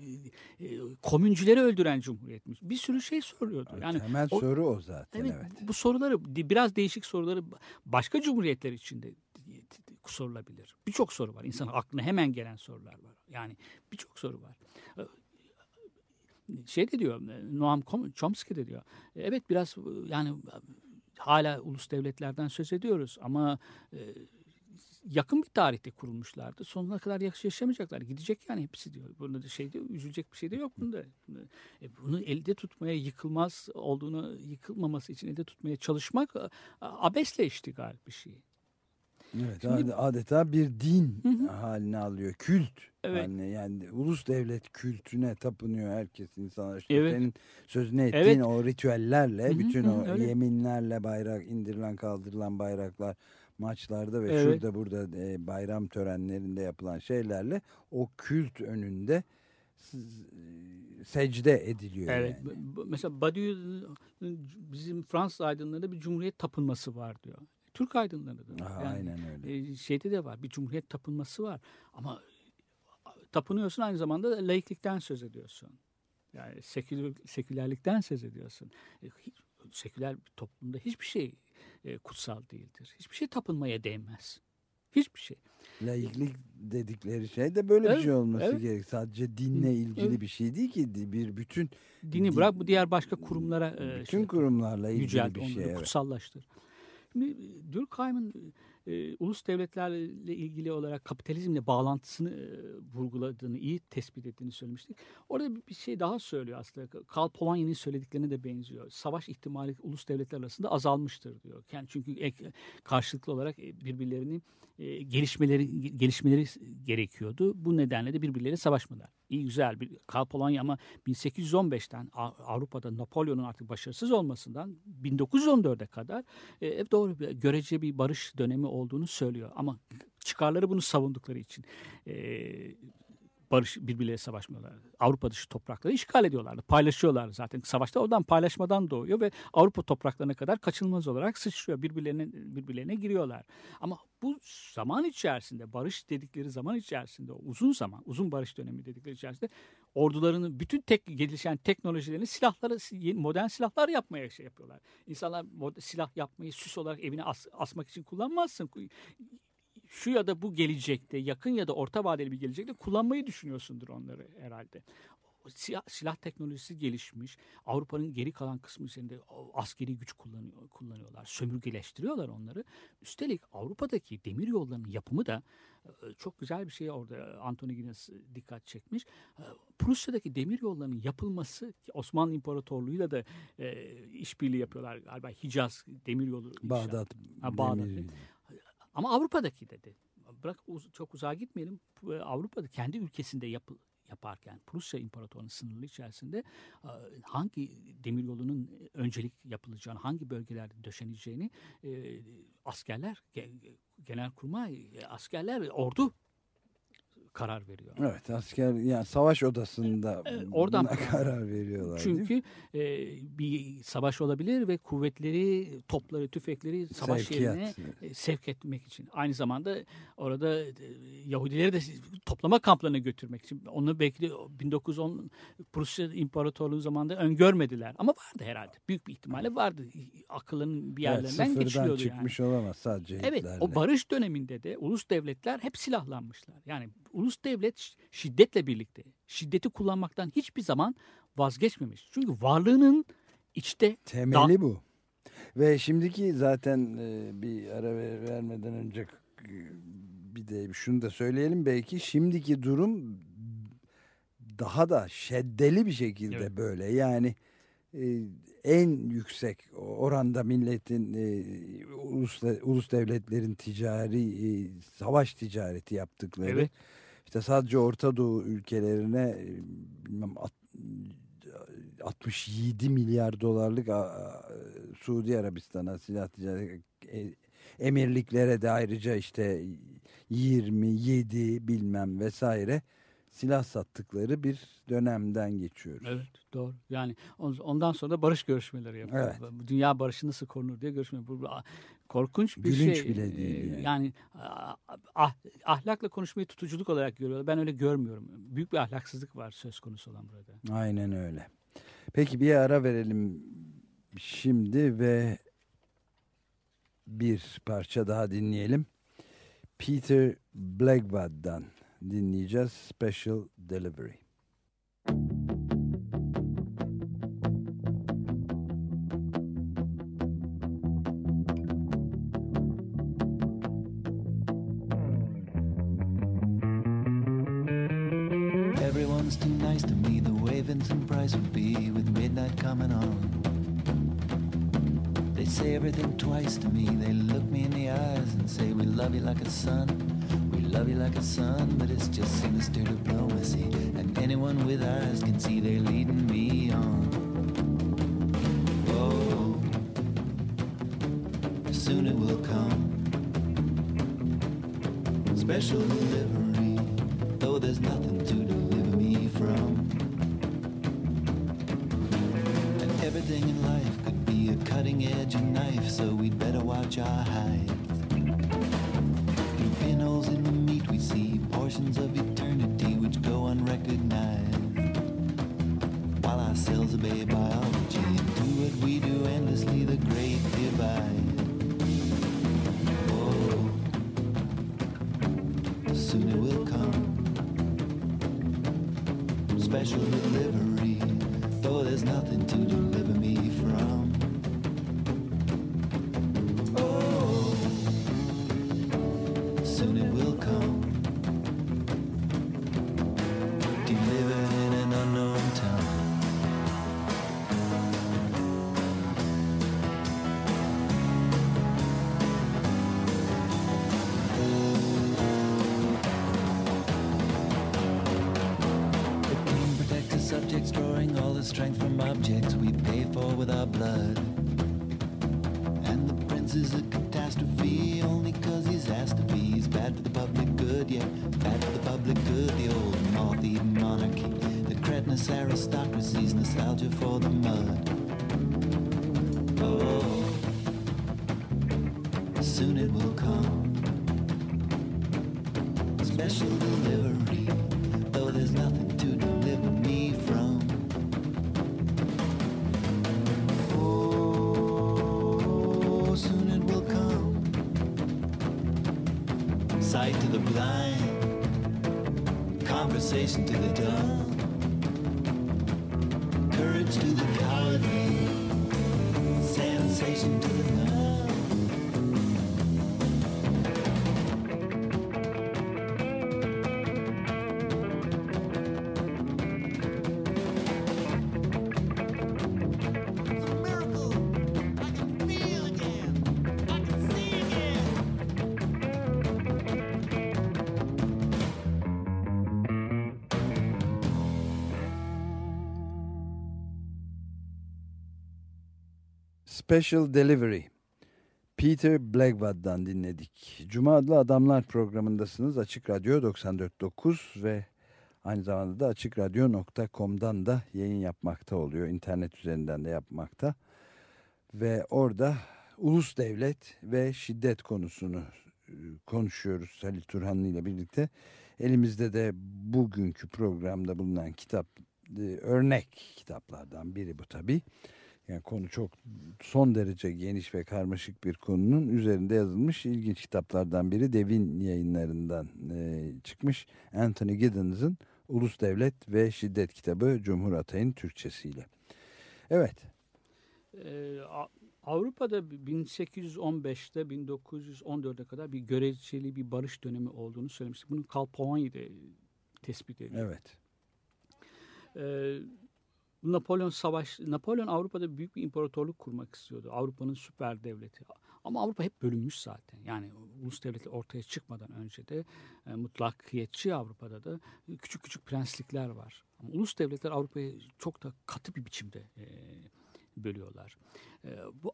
e, komüncüleri öldüren cumhuriyetmiş. Bir sürü şey soruyordu. Yani Temel o- soru o zaten Evet, evet. bu soruları biraz değişik soruları başka cumhuriyetler içinde sorulabilir. Birçok soru var. İnsanın aklına hemen gelen sorular var. Yani birçok soru var. Şey de diyor, Noam Chomsky de diyor. Evet biraz yani hala ulus devletlerden söz ediyoruz ama e, yakın bir tarihte kurulmuşlardı. Sonuna kadar yaşamayacaklar. Gidecek yani hepsi diyor. Bunda da şeyde üzülecek bir şey de yok bunda. E, bunu elde tutmaya yıkılmaz olduğunu yıkılmaması için elde tutmaya çalışmak abesle iştigal bir şey. Evet, Şimdi- ade- adeta bir din Hı hı. haline alıyor. Kült Evet. haline yani ulus devlet kültüne tapınıyor herkes insanlar. İşte Evet. Senin sözünü ettiğin Evet. o ritüellerle, Hı hı, bütün hı, o öyle. yeminlerle bayrak indirilen kaldırılan bayraklar maçlarda ve Evet. şurada burada e, bayram törenlerinde yapılan şeylerle o kült önünde secde ediliyor Evet. yani. Mesela Badiou'nun bizim Fransız aydınlarında bir cumhuriyet tapınması var diyor. Türk aydınlarında da. Aha, Yani, aynen öyle. e, şeyde de var. Bir cumhuriyet tapınması var. Ama tapınıyorsun aynı zamanda da laiklikten söz ediyorsun. Yani seküler, sekülerlikten söz ediyorsun. E, seküler bir toplumda hiçbir şey e, kutsal değildir. Hiçbir şey tapınmaya değmez. Hiçbir şey. Laiklik dedikleri şey de böyle bir Evet, şey olması evet. gerek. Sadece dinle ilgili evet. bir şey değil ki bir bütün Dini Din- bırak bu diğer başka kurumlara e, bütün şey- kurumlarla ilgili yücelt, bir şey. Evet. kutsallaştır. Şimdi Durkheim'ın e, ulus devletlerle ilgili olarak kapitalizmle bağlantısını e, vurguladığını, iyi tespit ettiğini söylemiştik. Orada bir, bir şey daha söylüyor aslında. Karl Polanyi'nin söylediklerine de benziyor. Savaş ihtimali ulus devletler arasında azalmıştır diyor. Yani çünkü ek, karşılıklı olarak e, birbirlerini e, gelişmeleri gelişmeleri gerekiyordu. Bu nedenle de birbirleriyle savaşmadılar. İyi güzel bir Karl Polanyi ama 1815'ten A- Avrupa'da Napolyon'un artık başarısız olmasından 1914'e kadar e, doğru bir, görece bir barış dönemi olduğunu söylüyor. Ama çıkarları bunu savundukları için e, barış birbirleriyle savaşmıyorlar. Avrupa dışı toprakları işgal ediyorlardı. Paylaşıyorlar zaten. Savaşta oradan paylaşmadan doğuyor ve Avrupa topraklarına kadar kaçınılmaz olarak sıçrıyor. Birbirlerine birbirlerine giriyorlar. Ama bu zaman içerisinde barış dedikleri zaman içerisinde uzun zaman uzun barış dönemi dedikleri içerisinde ordularının bütün tek gelişen teknolojilerini silahları modern silahlar yapmaya şey yapıyorlar. İnsanlar silah yapmayı süs olarak evine as- asmak için kullanmazsın şu ya da bu gelecekte yakın ya da orta vadeli bir gelecekte kullanmayı düşünüyorsundur onları herhalde. Silah, silah teknolojisi gelişmiş. Avrupa'nın geri kalan kısmı üzerinde askeri güç kullanıyor, kullanıyorlar. Sömürgeleştiriyorlar onları. Üstelik Avrupa'daki demir yollarının yapımı da e, çok güzel bir şey orada Anthony Guinness dikkat çekmiş. E, Prusya'daki demir yollarının yapılması Osmanlı İmparatorluğu'yla da e, işbirliği yapıyorlar galiba Hicaz demir yolu. Bağdat. Ha, Bağdat. Demiri. Ama Avrupa'daki dedi. Bırak uz- çok uzağa gitmeyelim. E, Avrupa'da kendi ülkesinde yapı, yaparken Prusya İmparatorluğu'nun sınırlı içerisinde hangi demiryolunun öncelik yapılacağını, hangi bölgelerde döşeneceğini e, askerler, ge- genelkurmay, e, askerler, ordu karar veriyor. Evet asker yani savaş odasında Evet, oradan- buna karar veriyorlar. Çünkü e, bir savaş olabilir ve kuvvetleri, topları, tüfekleri savaş Sevkiyat. yerine e, sevk etmek için. Aynı zamanda orada e, Yahudileri de toplama kamplarına götürmek için. Onu belki de 1910 Prusya İmparatorluğu zamanında öngörmediler. Ama vardı herhalde. Büyük bir ihtimalle vardı. Akılların bir Evet, yerlerinden sıfırdan geçiliyordu yani. çıkmış olamaz sadece Evet Hitler'le. o barış döneminde de ulus devletler hep silahlanmışlar. Yani ulus devlet ş- şiddetle birlikte şiddeti kullanmaktan hiçbir zaman vazgeçmemiş. Çünkü varlığının içte Temeli bu. Ve şimdiki zaten e, bir ara ver- vermeden önce bir de şunu da söyleyelim belki şimdiki durum daha da şeddeli bir şekilde Evet. böyle yani e, en yüksek oranda milletin e, ulus, ulus devletlerin ticari e, savaş ticareti yaptıkları Evet. İşte sadece Orta Doğu ülkelerine bilmem at- 67 milyar dolarlık Suudi Arabistan'a silah ticareti e, emirliklere de ayrıca işte 27 bilmem vesaire silah sattıkları bir dönemden geçiyoruz. Evet doğru. Yani on- ondan sonra da barış görüşmeleri yapıyor. Dünya barışı nasıl korunur diye görüşme. Bu korkunç bir Gülünç şey. bile değil Ee, yani. Yani ah, ahlakla konuşmayı tutuculuk olarak görüyorlar. Ben öyle görmüyorum. Büyük bir ahlaksızlık var söz konusu olan burada. Aynen öyle. Peki bir ara verelim şimdi ve bir parça daha dinleyelim. Peter Blackwood'dan dinleyeceğiz Special Delivery. Midnight coming on. They say everything twice to me. They look me in the eyes and say, We love you like a son. We love you like a son, but it's just sinister diplomacy. And anyone with eyes can see they're leading me on. Soon it will come. Special delivery, though there's nothing to deliver Special Delivery. Peter Blackwood'dan dinledik. Cuma adlı Adamlar programındasınız. Açık Radyo 94.9 ve aynı zamanda da açıkradyo.com'dan da yayın yapmakta oluyor. İnternet üzerinden de yapmakta. Ve orada ulus devlet ve şiddet konusunu e, konuşuyoruz Halil Turhanlı ile birlikte. Elimizde de bugünkü programda bulunan kitap e, örnek kitaplardan biri bu tabii. Yani konu çok son derece geniş ve karmaşık bir konunun üzerinde yazılmış ilginç kitaplardan biri Devin yayınlarından e, çıkmış Anthony Giddens'ın Ulus Devlet ve Şiddet kitabı Cumhur Atay'ın Türkçesiyle. Evet. Ee, Avrupa'da 1815'te 1914'e kadar bir göreceli bir barış dönemi olduğunu söylemiştik. Bunu de tespit ediyor. Evet. Ee, Napolyon savaş Napolyon Avrupa'da büyük bir imparatorluk kurmak istiyordu. Avrupa'nın süper devleti. Ama Avrupa hep bölünmüş zaten. Yani ulus devletler ortaya çıkmadan önce de e, mutlakiyetçi Avrupa'da da küçük küçük prenslikler var. Ama ulus devletler Avrupa'yı çok da katı bir biçimde e, bölüyorlar. E, bu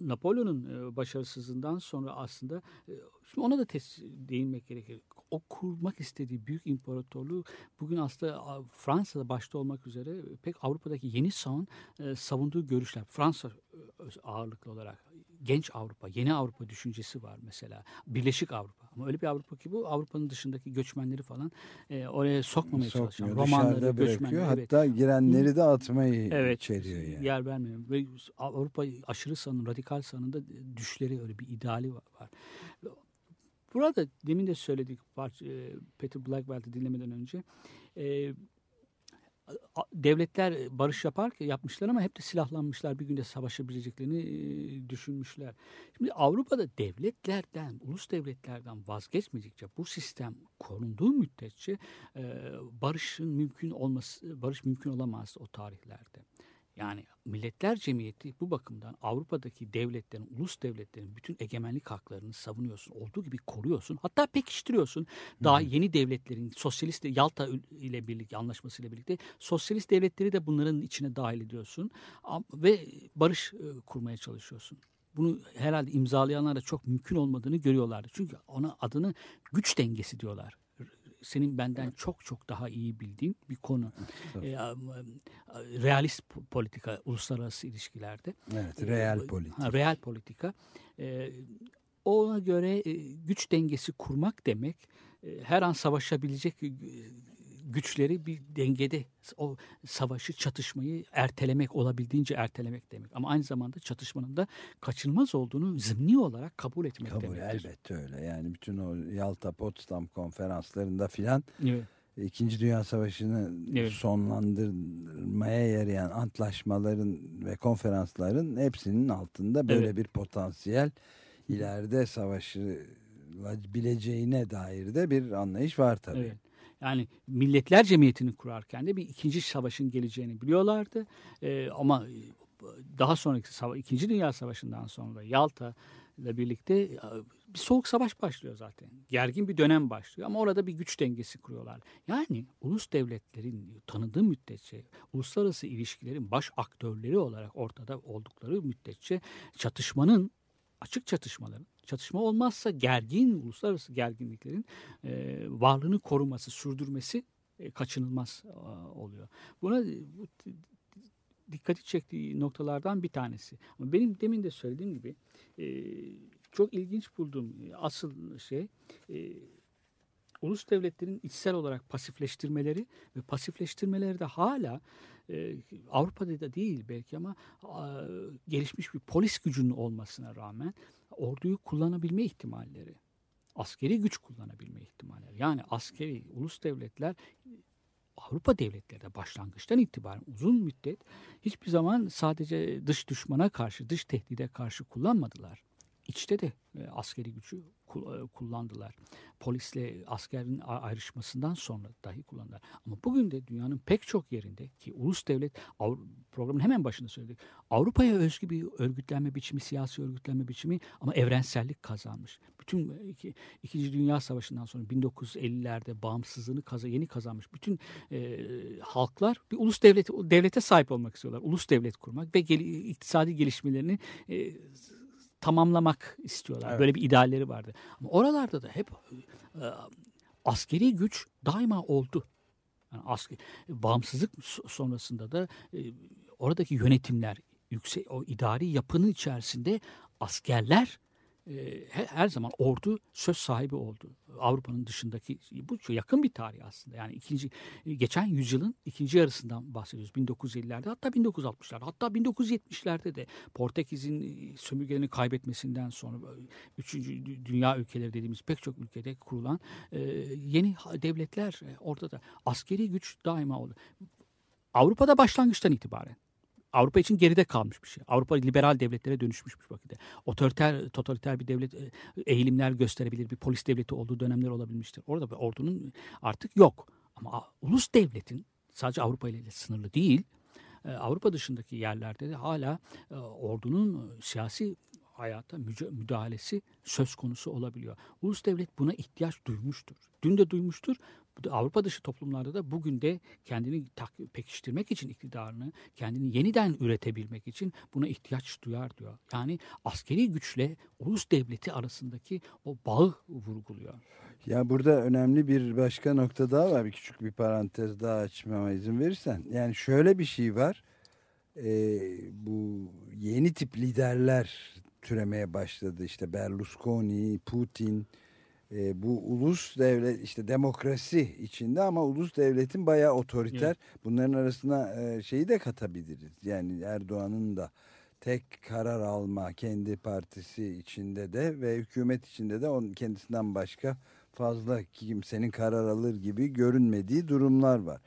Napolyon'un e, başarısızlığından sonra aslında e, şimdi ona da tes- değinmek gerekir. O kurmak istediği büyük imparatorluğu bugün aslında Fransa'da başta olmak üzere pek Avrupa'daki yeni sağın e, savunduğu görüşler. Fransa e, ağırlıklı olarak genç Avrupa, yeni Avrupa düşüncesi var mesela. Birleşik Avrupa. Ama öyle bir Avrupa ki bu Avrupa'nın dışındaki göçmenleri falan e, oraya sokmamaya çalışan. Sokmuyor. Romanları, Dışarıda bırakıyor. göçmenleri. evet. Hatta girenleri de atmayı Evet, içeriyor yani. yer vermiyor. Ve Avrupa aşırı sağının, radikal sağının da düşleri öyle bir ideali var. Burada demin de söyledik parça, e, Peter Blackwell'i dinlemeden önce. E, devletler barış yapar yapmışlar ama hep de silahlanmışlar. Bir günde savaşabileceklerini e, düşünmüşler. Şimdi Avrupa'da devletlerden, ulus devletlerden vazgeçmedikçe bu sistem korunduğu müddetçe barışın mümkün olması, barış mümkün olamaz o tarihlerde. Yani Milletler Cemiyeti bu bakımdan Avrupa'daki devletlerin, ulus devletlerin bütün egemenlik haklarını savunuyorsun. Olduğu gibi koruyorsun. Hatta pekiştiriyorsun. Daha yeni devletlerin, sosyalist Yalta ile birlikte, anlaşmasıyla birlikte sosyalist devletleri de bunların içine dahil ediyorsun. Ve barış e, kurmaya çalışıyorsun. Bunu herhalde imzalayanlar da çok mümkün olmadığını görüyorlardı. Çünkü ona adını güç dengesi diyorlar senin benden çok çok daha iyi bildiğin bir konu. Am- realist po- politika uluslararası ilişkilerde. Evet, real politik. Ha, real politika. Ee, ona göre e, güç dengesi kurmak demek e, her an savaşabilecek e, güçleri bir dengede o savaşı, çatışmayı ertelemek, olabildiğince ertelemek demek. Ama aynı zamanda çatışmanın da kaçınılmaz olduğunu zımni olarak kabul etmek Kabul demektir. elbette öyle. Yani bütün o Yalta Potsdam konferanslarında filan Evet. İkinci Dünya Savaşı'nı Evet. sonlandırmaya yarayan antlaşmaların ve konferansların hepsinin altında böyle Evet. bir potansiyel ileride savaşı bileceğine dair de bir anlayış var tabii. Evet. Yani Milletler Cemiyeti'ni kurarken de bir ikinci savaşın geleceğini biliyorlardı. Ee, ama daha sonraki ikinci Dünya Savaşı'ndan sonra Yalta ile birlikte e, bir soğuk savaş başlıyor zaten. Gergin bir dönem başlıyor ama orada bir güç dengesi kuruyorlar. Yani ulus devletlerin tanıdığı müddetçe uluslararası ilişkilerin baş aktörleri olarak ortada oldukları müddetçe çatışmanın açık çatışmaların, çatışma olmazsa gergin, uluslararası gerginliklerin e, varlığını koruması, sürdürmesi e, kaçınılmaz e, oluyor. Buna e, bu, dikkati çektiği noktalardan bir tanesi. Ama benim demin de söylediğim gibi e, çok ilginç bulduğum e, asıl şey e, ulus devletlerin içsel olarak pasifleştirmeleri ve pasifleştirmeleri de hala e, Avrupa'da da değil belki ama a, gelişmiş bir polis gücünün olmasına rağmen orduyu kullanabilme ihtimalleri, askeri güç kullanabilme ihtimalleri. Yani askeri ulus devletler Avrupa devletleri de başlangıçtan itibaren uzun müddet hiçbir zaman sadece dış düşmana karşı, dış tehdide karşı kullanmadılar. İçte de e, askeri gücü e, kullandılar. Polisle askerin ayrışmasından sonra dahi kullandılar. Ama bugün de dünyanın pek çok yerinde ki ulus devlet programın hemen başında söyledik. Avrupa'ya özgü bir örgütlenme biçimi, siyasi örgütlenme biçimi ama evrensellik kazanmış. Bütün e, iki, İkinci Dünya Savaşı'ndan sonra 1950'lerde bağımsızlığını kaza, yeni kazanmış bütün e, halklar bir ulus devleti devlete sahip olmak istiyorlar. Ulus devlet kurmak ve gel, iktisadi gelişmelerini e, tamamlamak istiyorlar. Evet. Böyle bir idealleri vardı. Ama oralarda da hep e, askeri güç daima oldu. Yani asker, bağımsızlık so- sonrasında da e, oradaki yönetimler, yüksek o idari yapının içerisinde askerler e, he- her zaman ordu söz sahibi oldu. Avrupa'nın dışındaki bu çok yakın bir tarih aslında. Yani ikinci e, geçen yüzyılın ikinci yarısından bahsediyoruz. 1950'lerde hatta 1960'larda hatta 1970'lerde de Portekiz'in e, sömürgelerini kaybetmesinden sonra e, üçüncü dü- dünya ülkeleri dediğimiz pek çok ülkede kurulan e, yeni devletler e, orada da askeri güç daima oldu. Avrupa'da başlangıçtan itibaren Avrupa için geride kalmış bir şey. Avrupa liberal devletlere dönüşmüş bir vakitte. Otoriter, totaliter bir devlet e, eğilimler gösterebilir. Bir polis devleti olduğu dönemler olabilmiştir. Orada bir ordunun artık yok. Ama ulus devletin sadece Avrupa ile sınırlı değil. e, Avrupa dışındaki yerlerde de hala e, ordunun siyasi hayata müdahalesi söz konusu olabiliyor. Ulus devlet buna ihtiyaç duymuştur. Dün de duymuştur. Avrupa dışı toplumlarda da bugün de kendini pekiştirmek için iktidarını, kendini yeniden üretebilmek için buna ihtiyaç duyar diyor. Yani askeri güçle ulus devleti arasındaki o bağı vurguluyor. Ya burada önemli bir başka nokta daha var. Bir küçük bir parantez daha açmama izin verirsen. Yani şöyle bir şey var. Ee, bu yeni tip liderler türemeye başladı. İşte Berlusconi, Putin. Ee, bu ulus devlet işte demokrasi içinde ama ulus devletin bayağı otoriter. Evet. Bunların arasına e, şeyi de katabiliriz. Yani Erdoğan'ın da tek karar alma kendi partisi içinde de ve hükümet içinde de onun kendisinden başka fazla kimsenin karar alır gibi görünmediği durumlar var.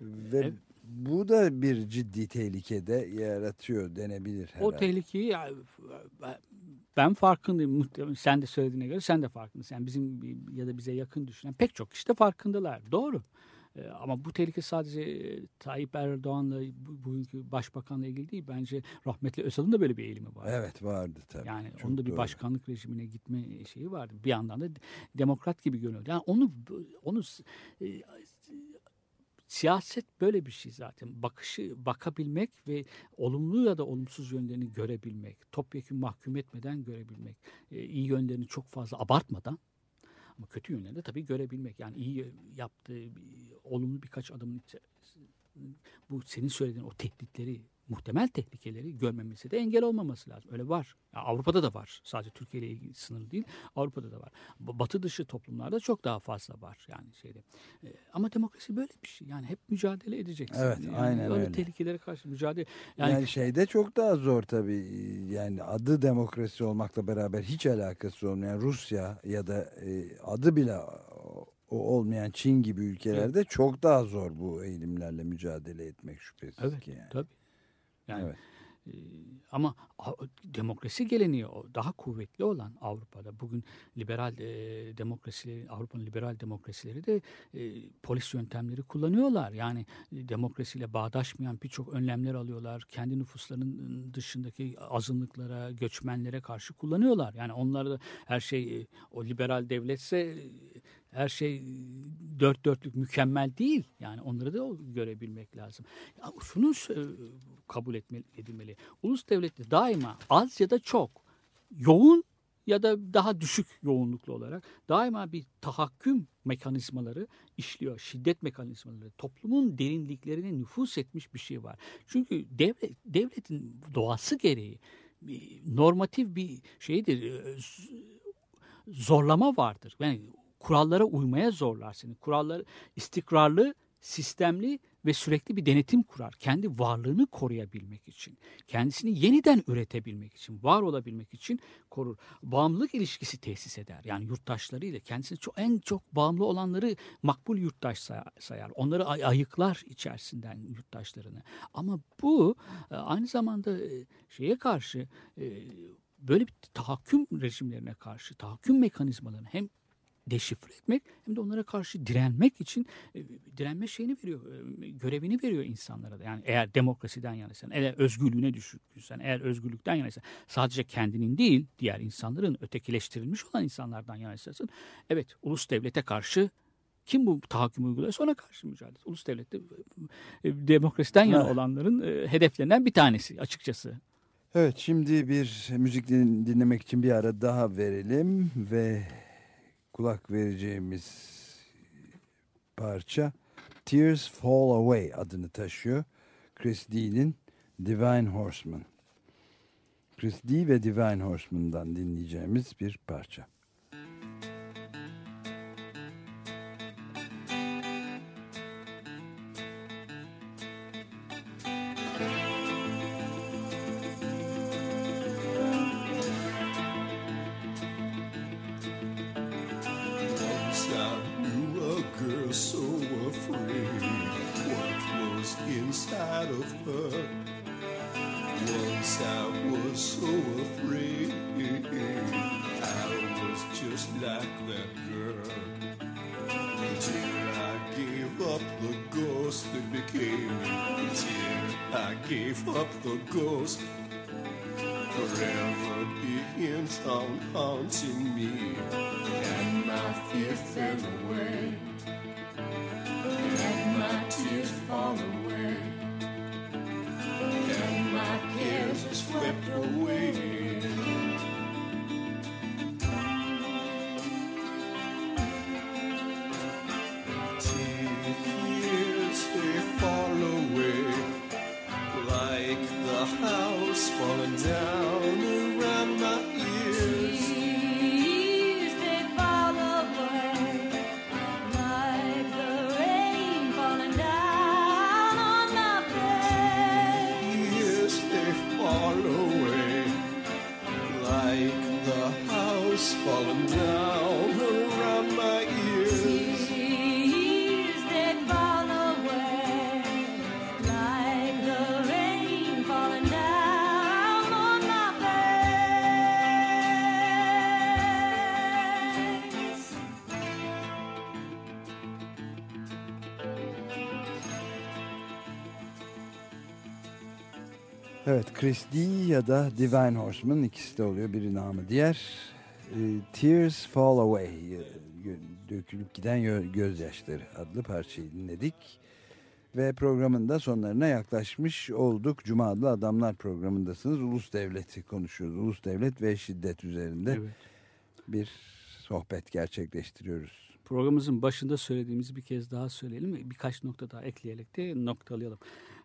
Ve Evet. bu da bir ciddi tehlikede yaratıyor denebilir herhalde. O tehlikeyi ben farkındayım. Muhtemelen sen de söylediğine göre sen de farkındasın. Yani bizim ya da bize yakın düşünen pek çok kişi de farkındalar. Doğru. Ee, Ama bu tehlike sadece e, Tayyip Erdoğan'la bu- bugünkü başbakanla ilgili değil. Bence rahmetli Özal'ın da böyle bir eğilimi var. Evet vardı tabii. Yani Çok onun da bir doğru. başkanlık rejimine gitme şeyi vardı. Bir yandan da demokrat gibi görünüyordu. Yani onu onu e, siyaset böyle bir şey zaten. Bakışı bakabilmek ve olumlu ya da olumsuz yönlerini görebilmek, topyekun mahkum etmeden görebilmek, e, iyi yönlerini çok fazla abartmadan ama kötü yönlerini de tabii görebilmek. Yani iyi yaptığı olumlu birkaç adımın bu senin söylediğin o tehditleri muhtemel tehlikeleri görmemesi de engel olmaması lazım. Öyle var. Ya Avrupa'da da var. Sadece Türkiye ile ilgili sınırlı değil. Avrupa'da da var. Batı dışı toplumlarda çok daha fazla var yani şeyde. E, ama demokrasi böyle bir şey. Yani hep mücadele edeceksin. Evet, yani aynen öyle. tehlikelere karşı mücadele. Yani, Yani, şeyde çok daha zor tabii. Yani adı demokrasi olmakla beraber hiç alakası olmayan Rusya ya da e, adı bile o, olmayan Çin gibi ülkelerde çok daha zor bu eğilimlerle mücadele etmek şüphesiz evet ki yani. tabii. Yani Evet. e, ama demokrasi geleneği o daha kuvvetli olan Avrupa'da bugün liberal e, demokrasileri Avrupa'nın liberal demokrasileri de e, polis yöntemleri kullanıyorlar. Yani e, demokrasiyle bağdaşmayan birçok önlemler alıyorlar. Kendi nüfuslarının dışındaki azınlıklara, göçmenlere karşı kullanıyorlar. Yani onlar da her şey e, o liberal devletse e, her şey e, dört dörtlük mükemmel değil. Yani onları da görebilmek lazım. Ya şunu sö- kabul etmeli, edilmeli. Ulus devletleri daima az ya da çok yoğun ya da daha düşük yoğunluklu olarak daima bir tahakküm mekanizmaları işliyor. Şiddet mekanizmaları. Toplumun derinliklerine nüfus etmiş bir şey var. Çünkü devlet, devletin doğası gereği normatif bir şeydir. z- Zorlama vardır. Yani kurallara uymaya zorlar seni. Kuralları istikrarlı, sistemli ve sürekli bir denetim kurar. Kendi varlığını koruyabilmek için, kendisini yeniden üretebilmek için, var olabilmek için korur. Bağımlılık ilişkisi tesis eder. Yani yurttaşlarıyla kendisini çok, en çok bağımlı olanları makbul yurttaş say- sayar. Onları ay- ayıklar içerisinden yurttaşlarını. Ama bu e, aynı zamanda e, şeye karşı e, böyle bir tahakküm rejimlerine karşı, tahakküm mekanizmalarını hem deşifre etmek hem de onlara karşı direnmek için e, direnme şeyini veriyor, e, görevini veriyor insanlara da. Yani eğer demokrasiden yanaysan, eğer özgürlüğüne düşkünsen, eğer özgürlükten yanaysan, sadece kendinin değil, diğer insanların ötekileştirilmiş olan insanlardan yanaysan, evet ulus devlete karşı kim bu tahakküm uyguluyorsa ona karşı mücadele. Ulus devlette e, e, demokrasiden yana Evet. olanların e, hedeflerinden bir tanesi açıkçası. Evet şimdi bir müzik din- dinlemek için bir ara daha verelim ve kulak vereceğimiz parça Tears Fall Away adını taşıyor. Chris Dee'nin Divine Horseman. Chris Dee ve Divine Horseman'dan dinleyeceğimiz bir parça. Ghost became me. I gave up the ghost. Forever begins on haunting me. And my fear fell away. And my tears fall away Evet Chris Dee ya da Divine Horseman ikisi de oluyor biri namı diğer. E, Tears Fall Away e, dökülüp giden Gö- gözyaşları adlı parçayı dinledik. Ve programın da sonlarına yaklaşmış olduk. Cuma adlı Adamlar programındasınız. Ulus devleti konuşuyoruz. Ulus devlet ve şiddet üzerinde Evet. bir sohbet gerçekleştiriyoruz. Programımızın başında söylediğimizi bir kez daha söyleyelim ve birkaç nokta daha ekleyerek de noktalayalım.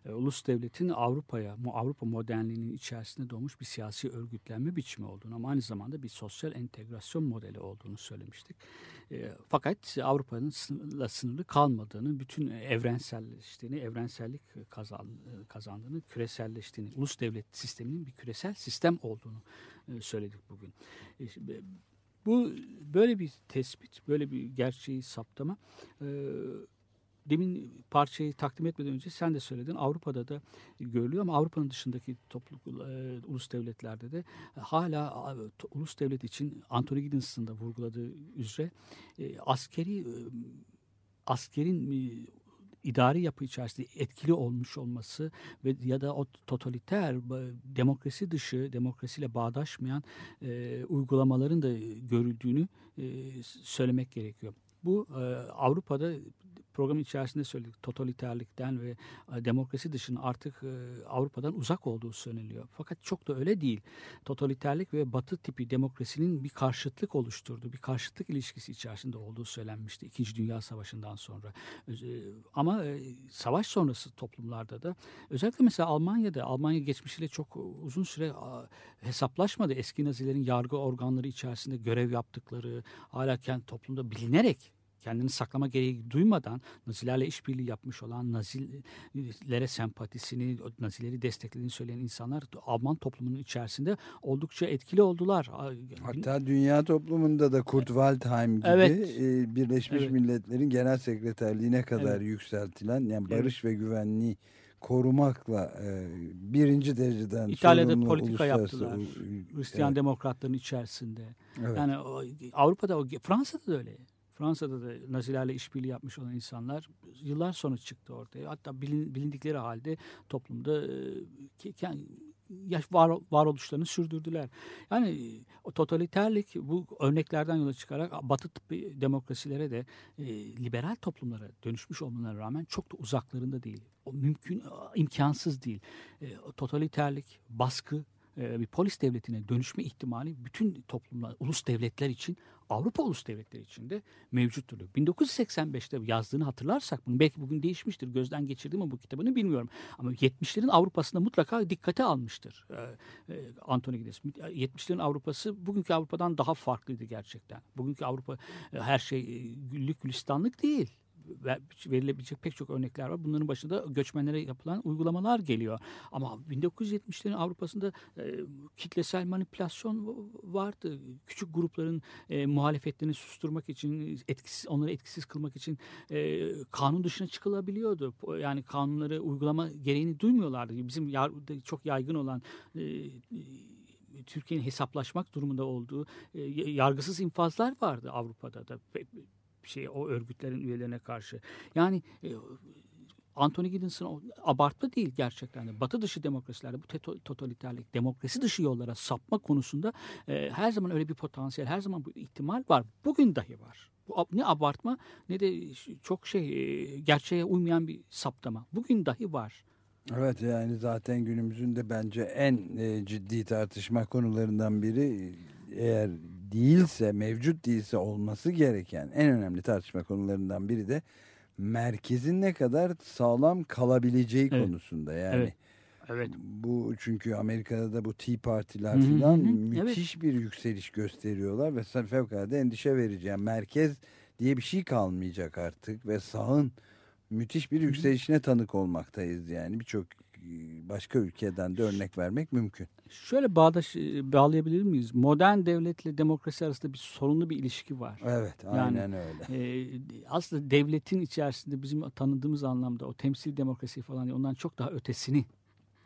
E, ulus devletin Avrupa'ya, Avrupa modernliğinin içerisinde doğmuş bir siyasi örgütlenme biçimi olduğunu ama aynı zamanda bir sosyal entegrasyon modeli olduğunu söylemiştik. E, fakat Avrupa'nın sınırla sınırlı kalmadığını, bütün evrenselleştiğini, evrensellik kazan, kazandığını, küreselleştiğini, ulus devlet sisteminin bir küresel sistem olduğunu e, söyledik bugün. Bu böyle bir tespit, böyle bir gerçeği saptama e, demin parçayı takdim etmeden önce sen de söyledin Avrupa'da da görülüyor ama Avrupa'nın dışındaki topluluk e, ulus devletlerde de hala e, to- ulus devlet için Anthony Giddens'ın da vurguladığı üzere e, askeri e, askerin e, idari yapı içerisinde etkili olmuş olması ve ya da o totaliter demokrasi dışı demokrasiyle bağdaşmayan e, uygulamaların da görüldüğünü e, söylemek gerekiyor. Bu e, Avrupa'da programın içerisinde söyledik totaliterlikten ve e, demokrasi dışının artık e, Avrupa'dan uzak olduğu söyleniyor. Fakat çok da öyle değil. Totaliterlik ve batı tipi demokrasinin bir karşıtlık oluşturduğu, bir karşıtlık ilişkisi içerisinde olduğu söylenmişti İkinci Dünya Savaşı'ndan sonra. E, Ama savaş sonrası toplumlarda da özellikle mesela Almanya'da Almanya geçmişiyle çok uzun süre hesaplaşmadı. Eski Nazilerin yargı organları içerisinde görev yaptıkları hala kendi toplumda bilinerek kendini saklama gereği duymadan Nazilerle işbirliği yapmış olan Nazilere sempatisini, Nazileri desteklediğini söyleyen insanlar Alman toplumunun içerisinde oldukça etkili oldular. Hatta dünya toplumunda da Kurt Waldheim gibi Evet. e, Birleşmiş Evet. Milletler'in genel sekreterliğine kadar Evet. yükseltilen yani barış ve güvenliği korumakla e, birinci dereceden İtalya'da politika yaptılar. Hristiyan evet, demokratların içerisinde. evet. Yani o- Avrupa'da, o- Fransa'da da öyle. Fransa'da da Nazilerle işbirliği yapmış olan insanlar yıllar sonra çıktı ortaya. Hatta bilin- bilindikleri halde toplumda e, ke- ke- yaş var, varoluşlarını sürdürdüler. Yani e, o totaliterlik bu örneklerden yola çıkarak Batı tıbbi demokrasilere de e, liberal toplumlara dönüşmüş olmalarına rağmen çok da uzaklarında değil. O mümkün, imkansız değil. E, totaliterlik, baskı, e, bir polis devletine dönüşme ihtimali bütün toplumlar, ulus devletler için, Avrupa ulus devletleri için de mevcuttur. 1985'te yazdığını hatırlarsak bunu belki bugün değişmiştir. Gözden geçirdi mi bu kitabını bilmiyorum. Ama 70'lerin Avrupa'sında mutlaka dikkate almıştır e, e, Anthony Giddens. 70'lerin Avrupa'sı bugünkü Avrupa'dan daha farklıydı gerçekten. Bugünkü Avrupa e, her şey e, güllük gülistanlık değil verilebilecek pek çok örnekler var. Bunların başında göçmenlere yapılan uygulamalar geliyor. Ama 1970'lerin Avrupa'sında e, kitlesel manipülasyon vardı. Küçük grupların e, muhalefetlerini susturmak için, etkisiz, onları etkisiz kılmak için e, kanun dışına çıkılabiliyordu. Yani kanunları uygulama gereğini duymuyorlardı. Bizim yar- çok yaygın olan e, e, Türkiye'nin hesaplaşmak durumunda olduğu e, yargısız infazlar vardı Avrupa'da da şey o örgütlerin üyelerine karşı. Yani e, Anthony Giddens'ın abartma değil gerçekten de. Batı dışı demokrasilerde bu totaliterlik, demokrasi dışı yollara sapma konusunda e, her zaman öyle bir potansiyel, her zaman bu ihtimal var. Bugün dahi var. Bu ne abartma ne de çok şey e, gerçeğe uymayan bir saptama. Bugün dahi var. Evet yani zaten günümüzün de bence en e, ciddi tartışma konularından biri eğer değilse mevcut değilse olması gereken en önemli tartışma konularından biri de merkezin ne kadar sağlam kalabileceği Evet. konusunda yani. Evet. Evet. Bu çünkü Amerika'da da bu Tea Parti'ler filan müthiş bir yükseliş gösteriyorlar ve fevkalade endişe verici. Yani merkez diye bir şey kalmayacak artık ve sağın müthiş bir yükselişine tanık olmaktayız yani birçok başka ülkeden de örnek vermek mümkün. Şöyle bağdaş e, bağlayabilir miyiz? Modern devletle demokrasi arasında bir sorunlu bir ilişki var. Evet Yani, aynen öyle. Ee, aslında devletin içerisinde bizim tanıdığımız anlamda o temsil demokrasi falan ondan çok daha ötesini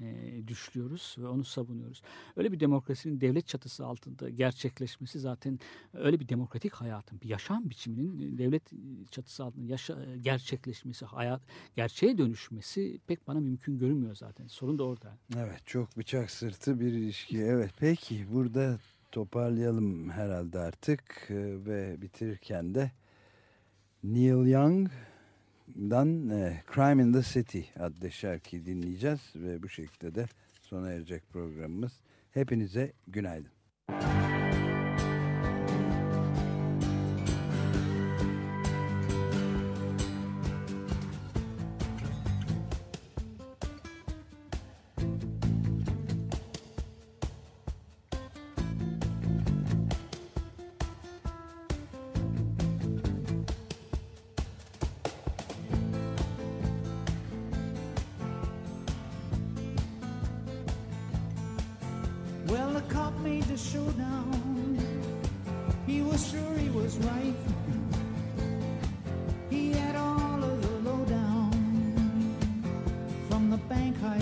e, düşlüyoruz ve onu savunuyoruz. Öyle bir demokrasinin devlet çatısı altında gerçekleşmesi zaten öyle bir demokratik hayatın, bir yaşam biçiminin e, devlet çatısı altında yaşa, e, gerçekleşmesi, hayat gerçeğe dönüşmesi pek bana mümkün görünmüyor zaten. Sorun da orada. Evet çok bıçak sırtı bir ilişki. Evet peki burada toparlayalım herhalde artık e, ve bitirirken de Neil Young'dan e, Crime in the City adlı şarkıyı dinleyeceğiz ve bu şekilde de sona erecek programımız. Hepinize günaydın.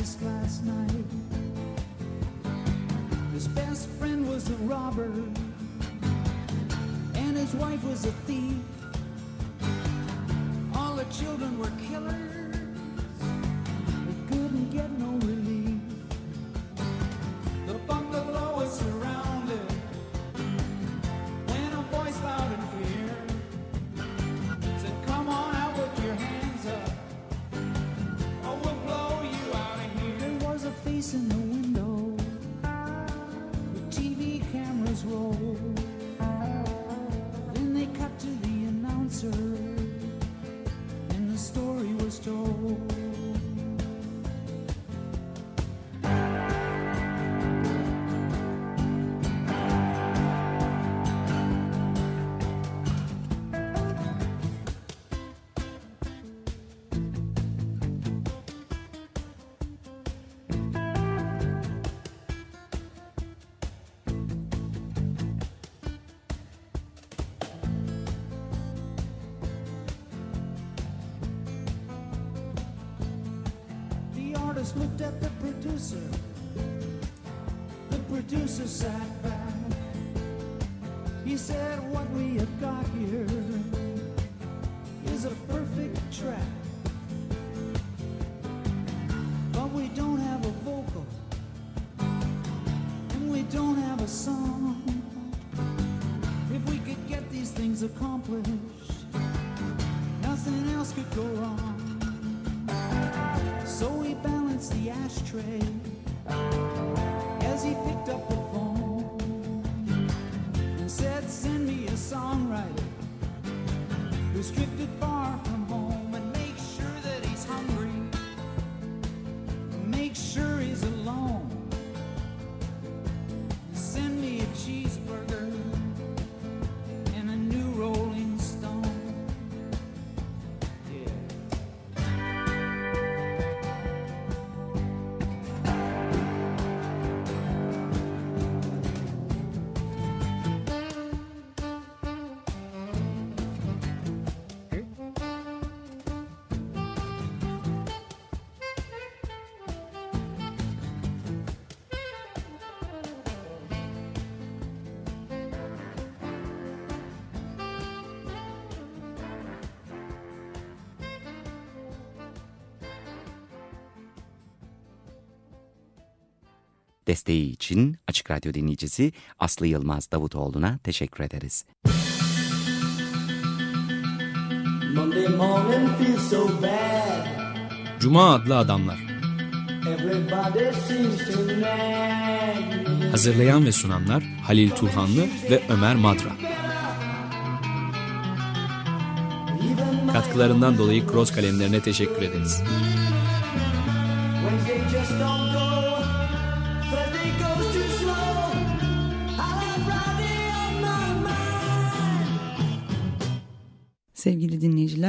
kissed last night. His best friend was a robber, and his wife was a thief. All the children were killers. picked up the phone and said, Send me a songwriter who's drifted. Desteği için Açık Radyo dinleyicisi Aslı Yılmaz Davutoğlu'na teşekkür ederiz. Cuma adlı adamlar. Hazırlayan ve sunanlar Halil Turhanlı ve Ömer Madra. Katkılarından dolayı Cross kalemlerine teşekkür ederiz.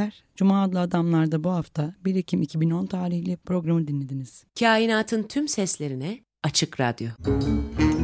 Haber, Cuma adlı adamlarda bu hafta 1 Ekim 2010 tarihli programı dinlediniz. Kainatın tüm seslerine Açık Radyo. Müzik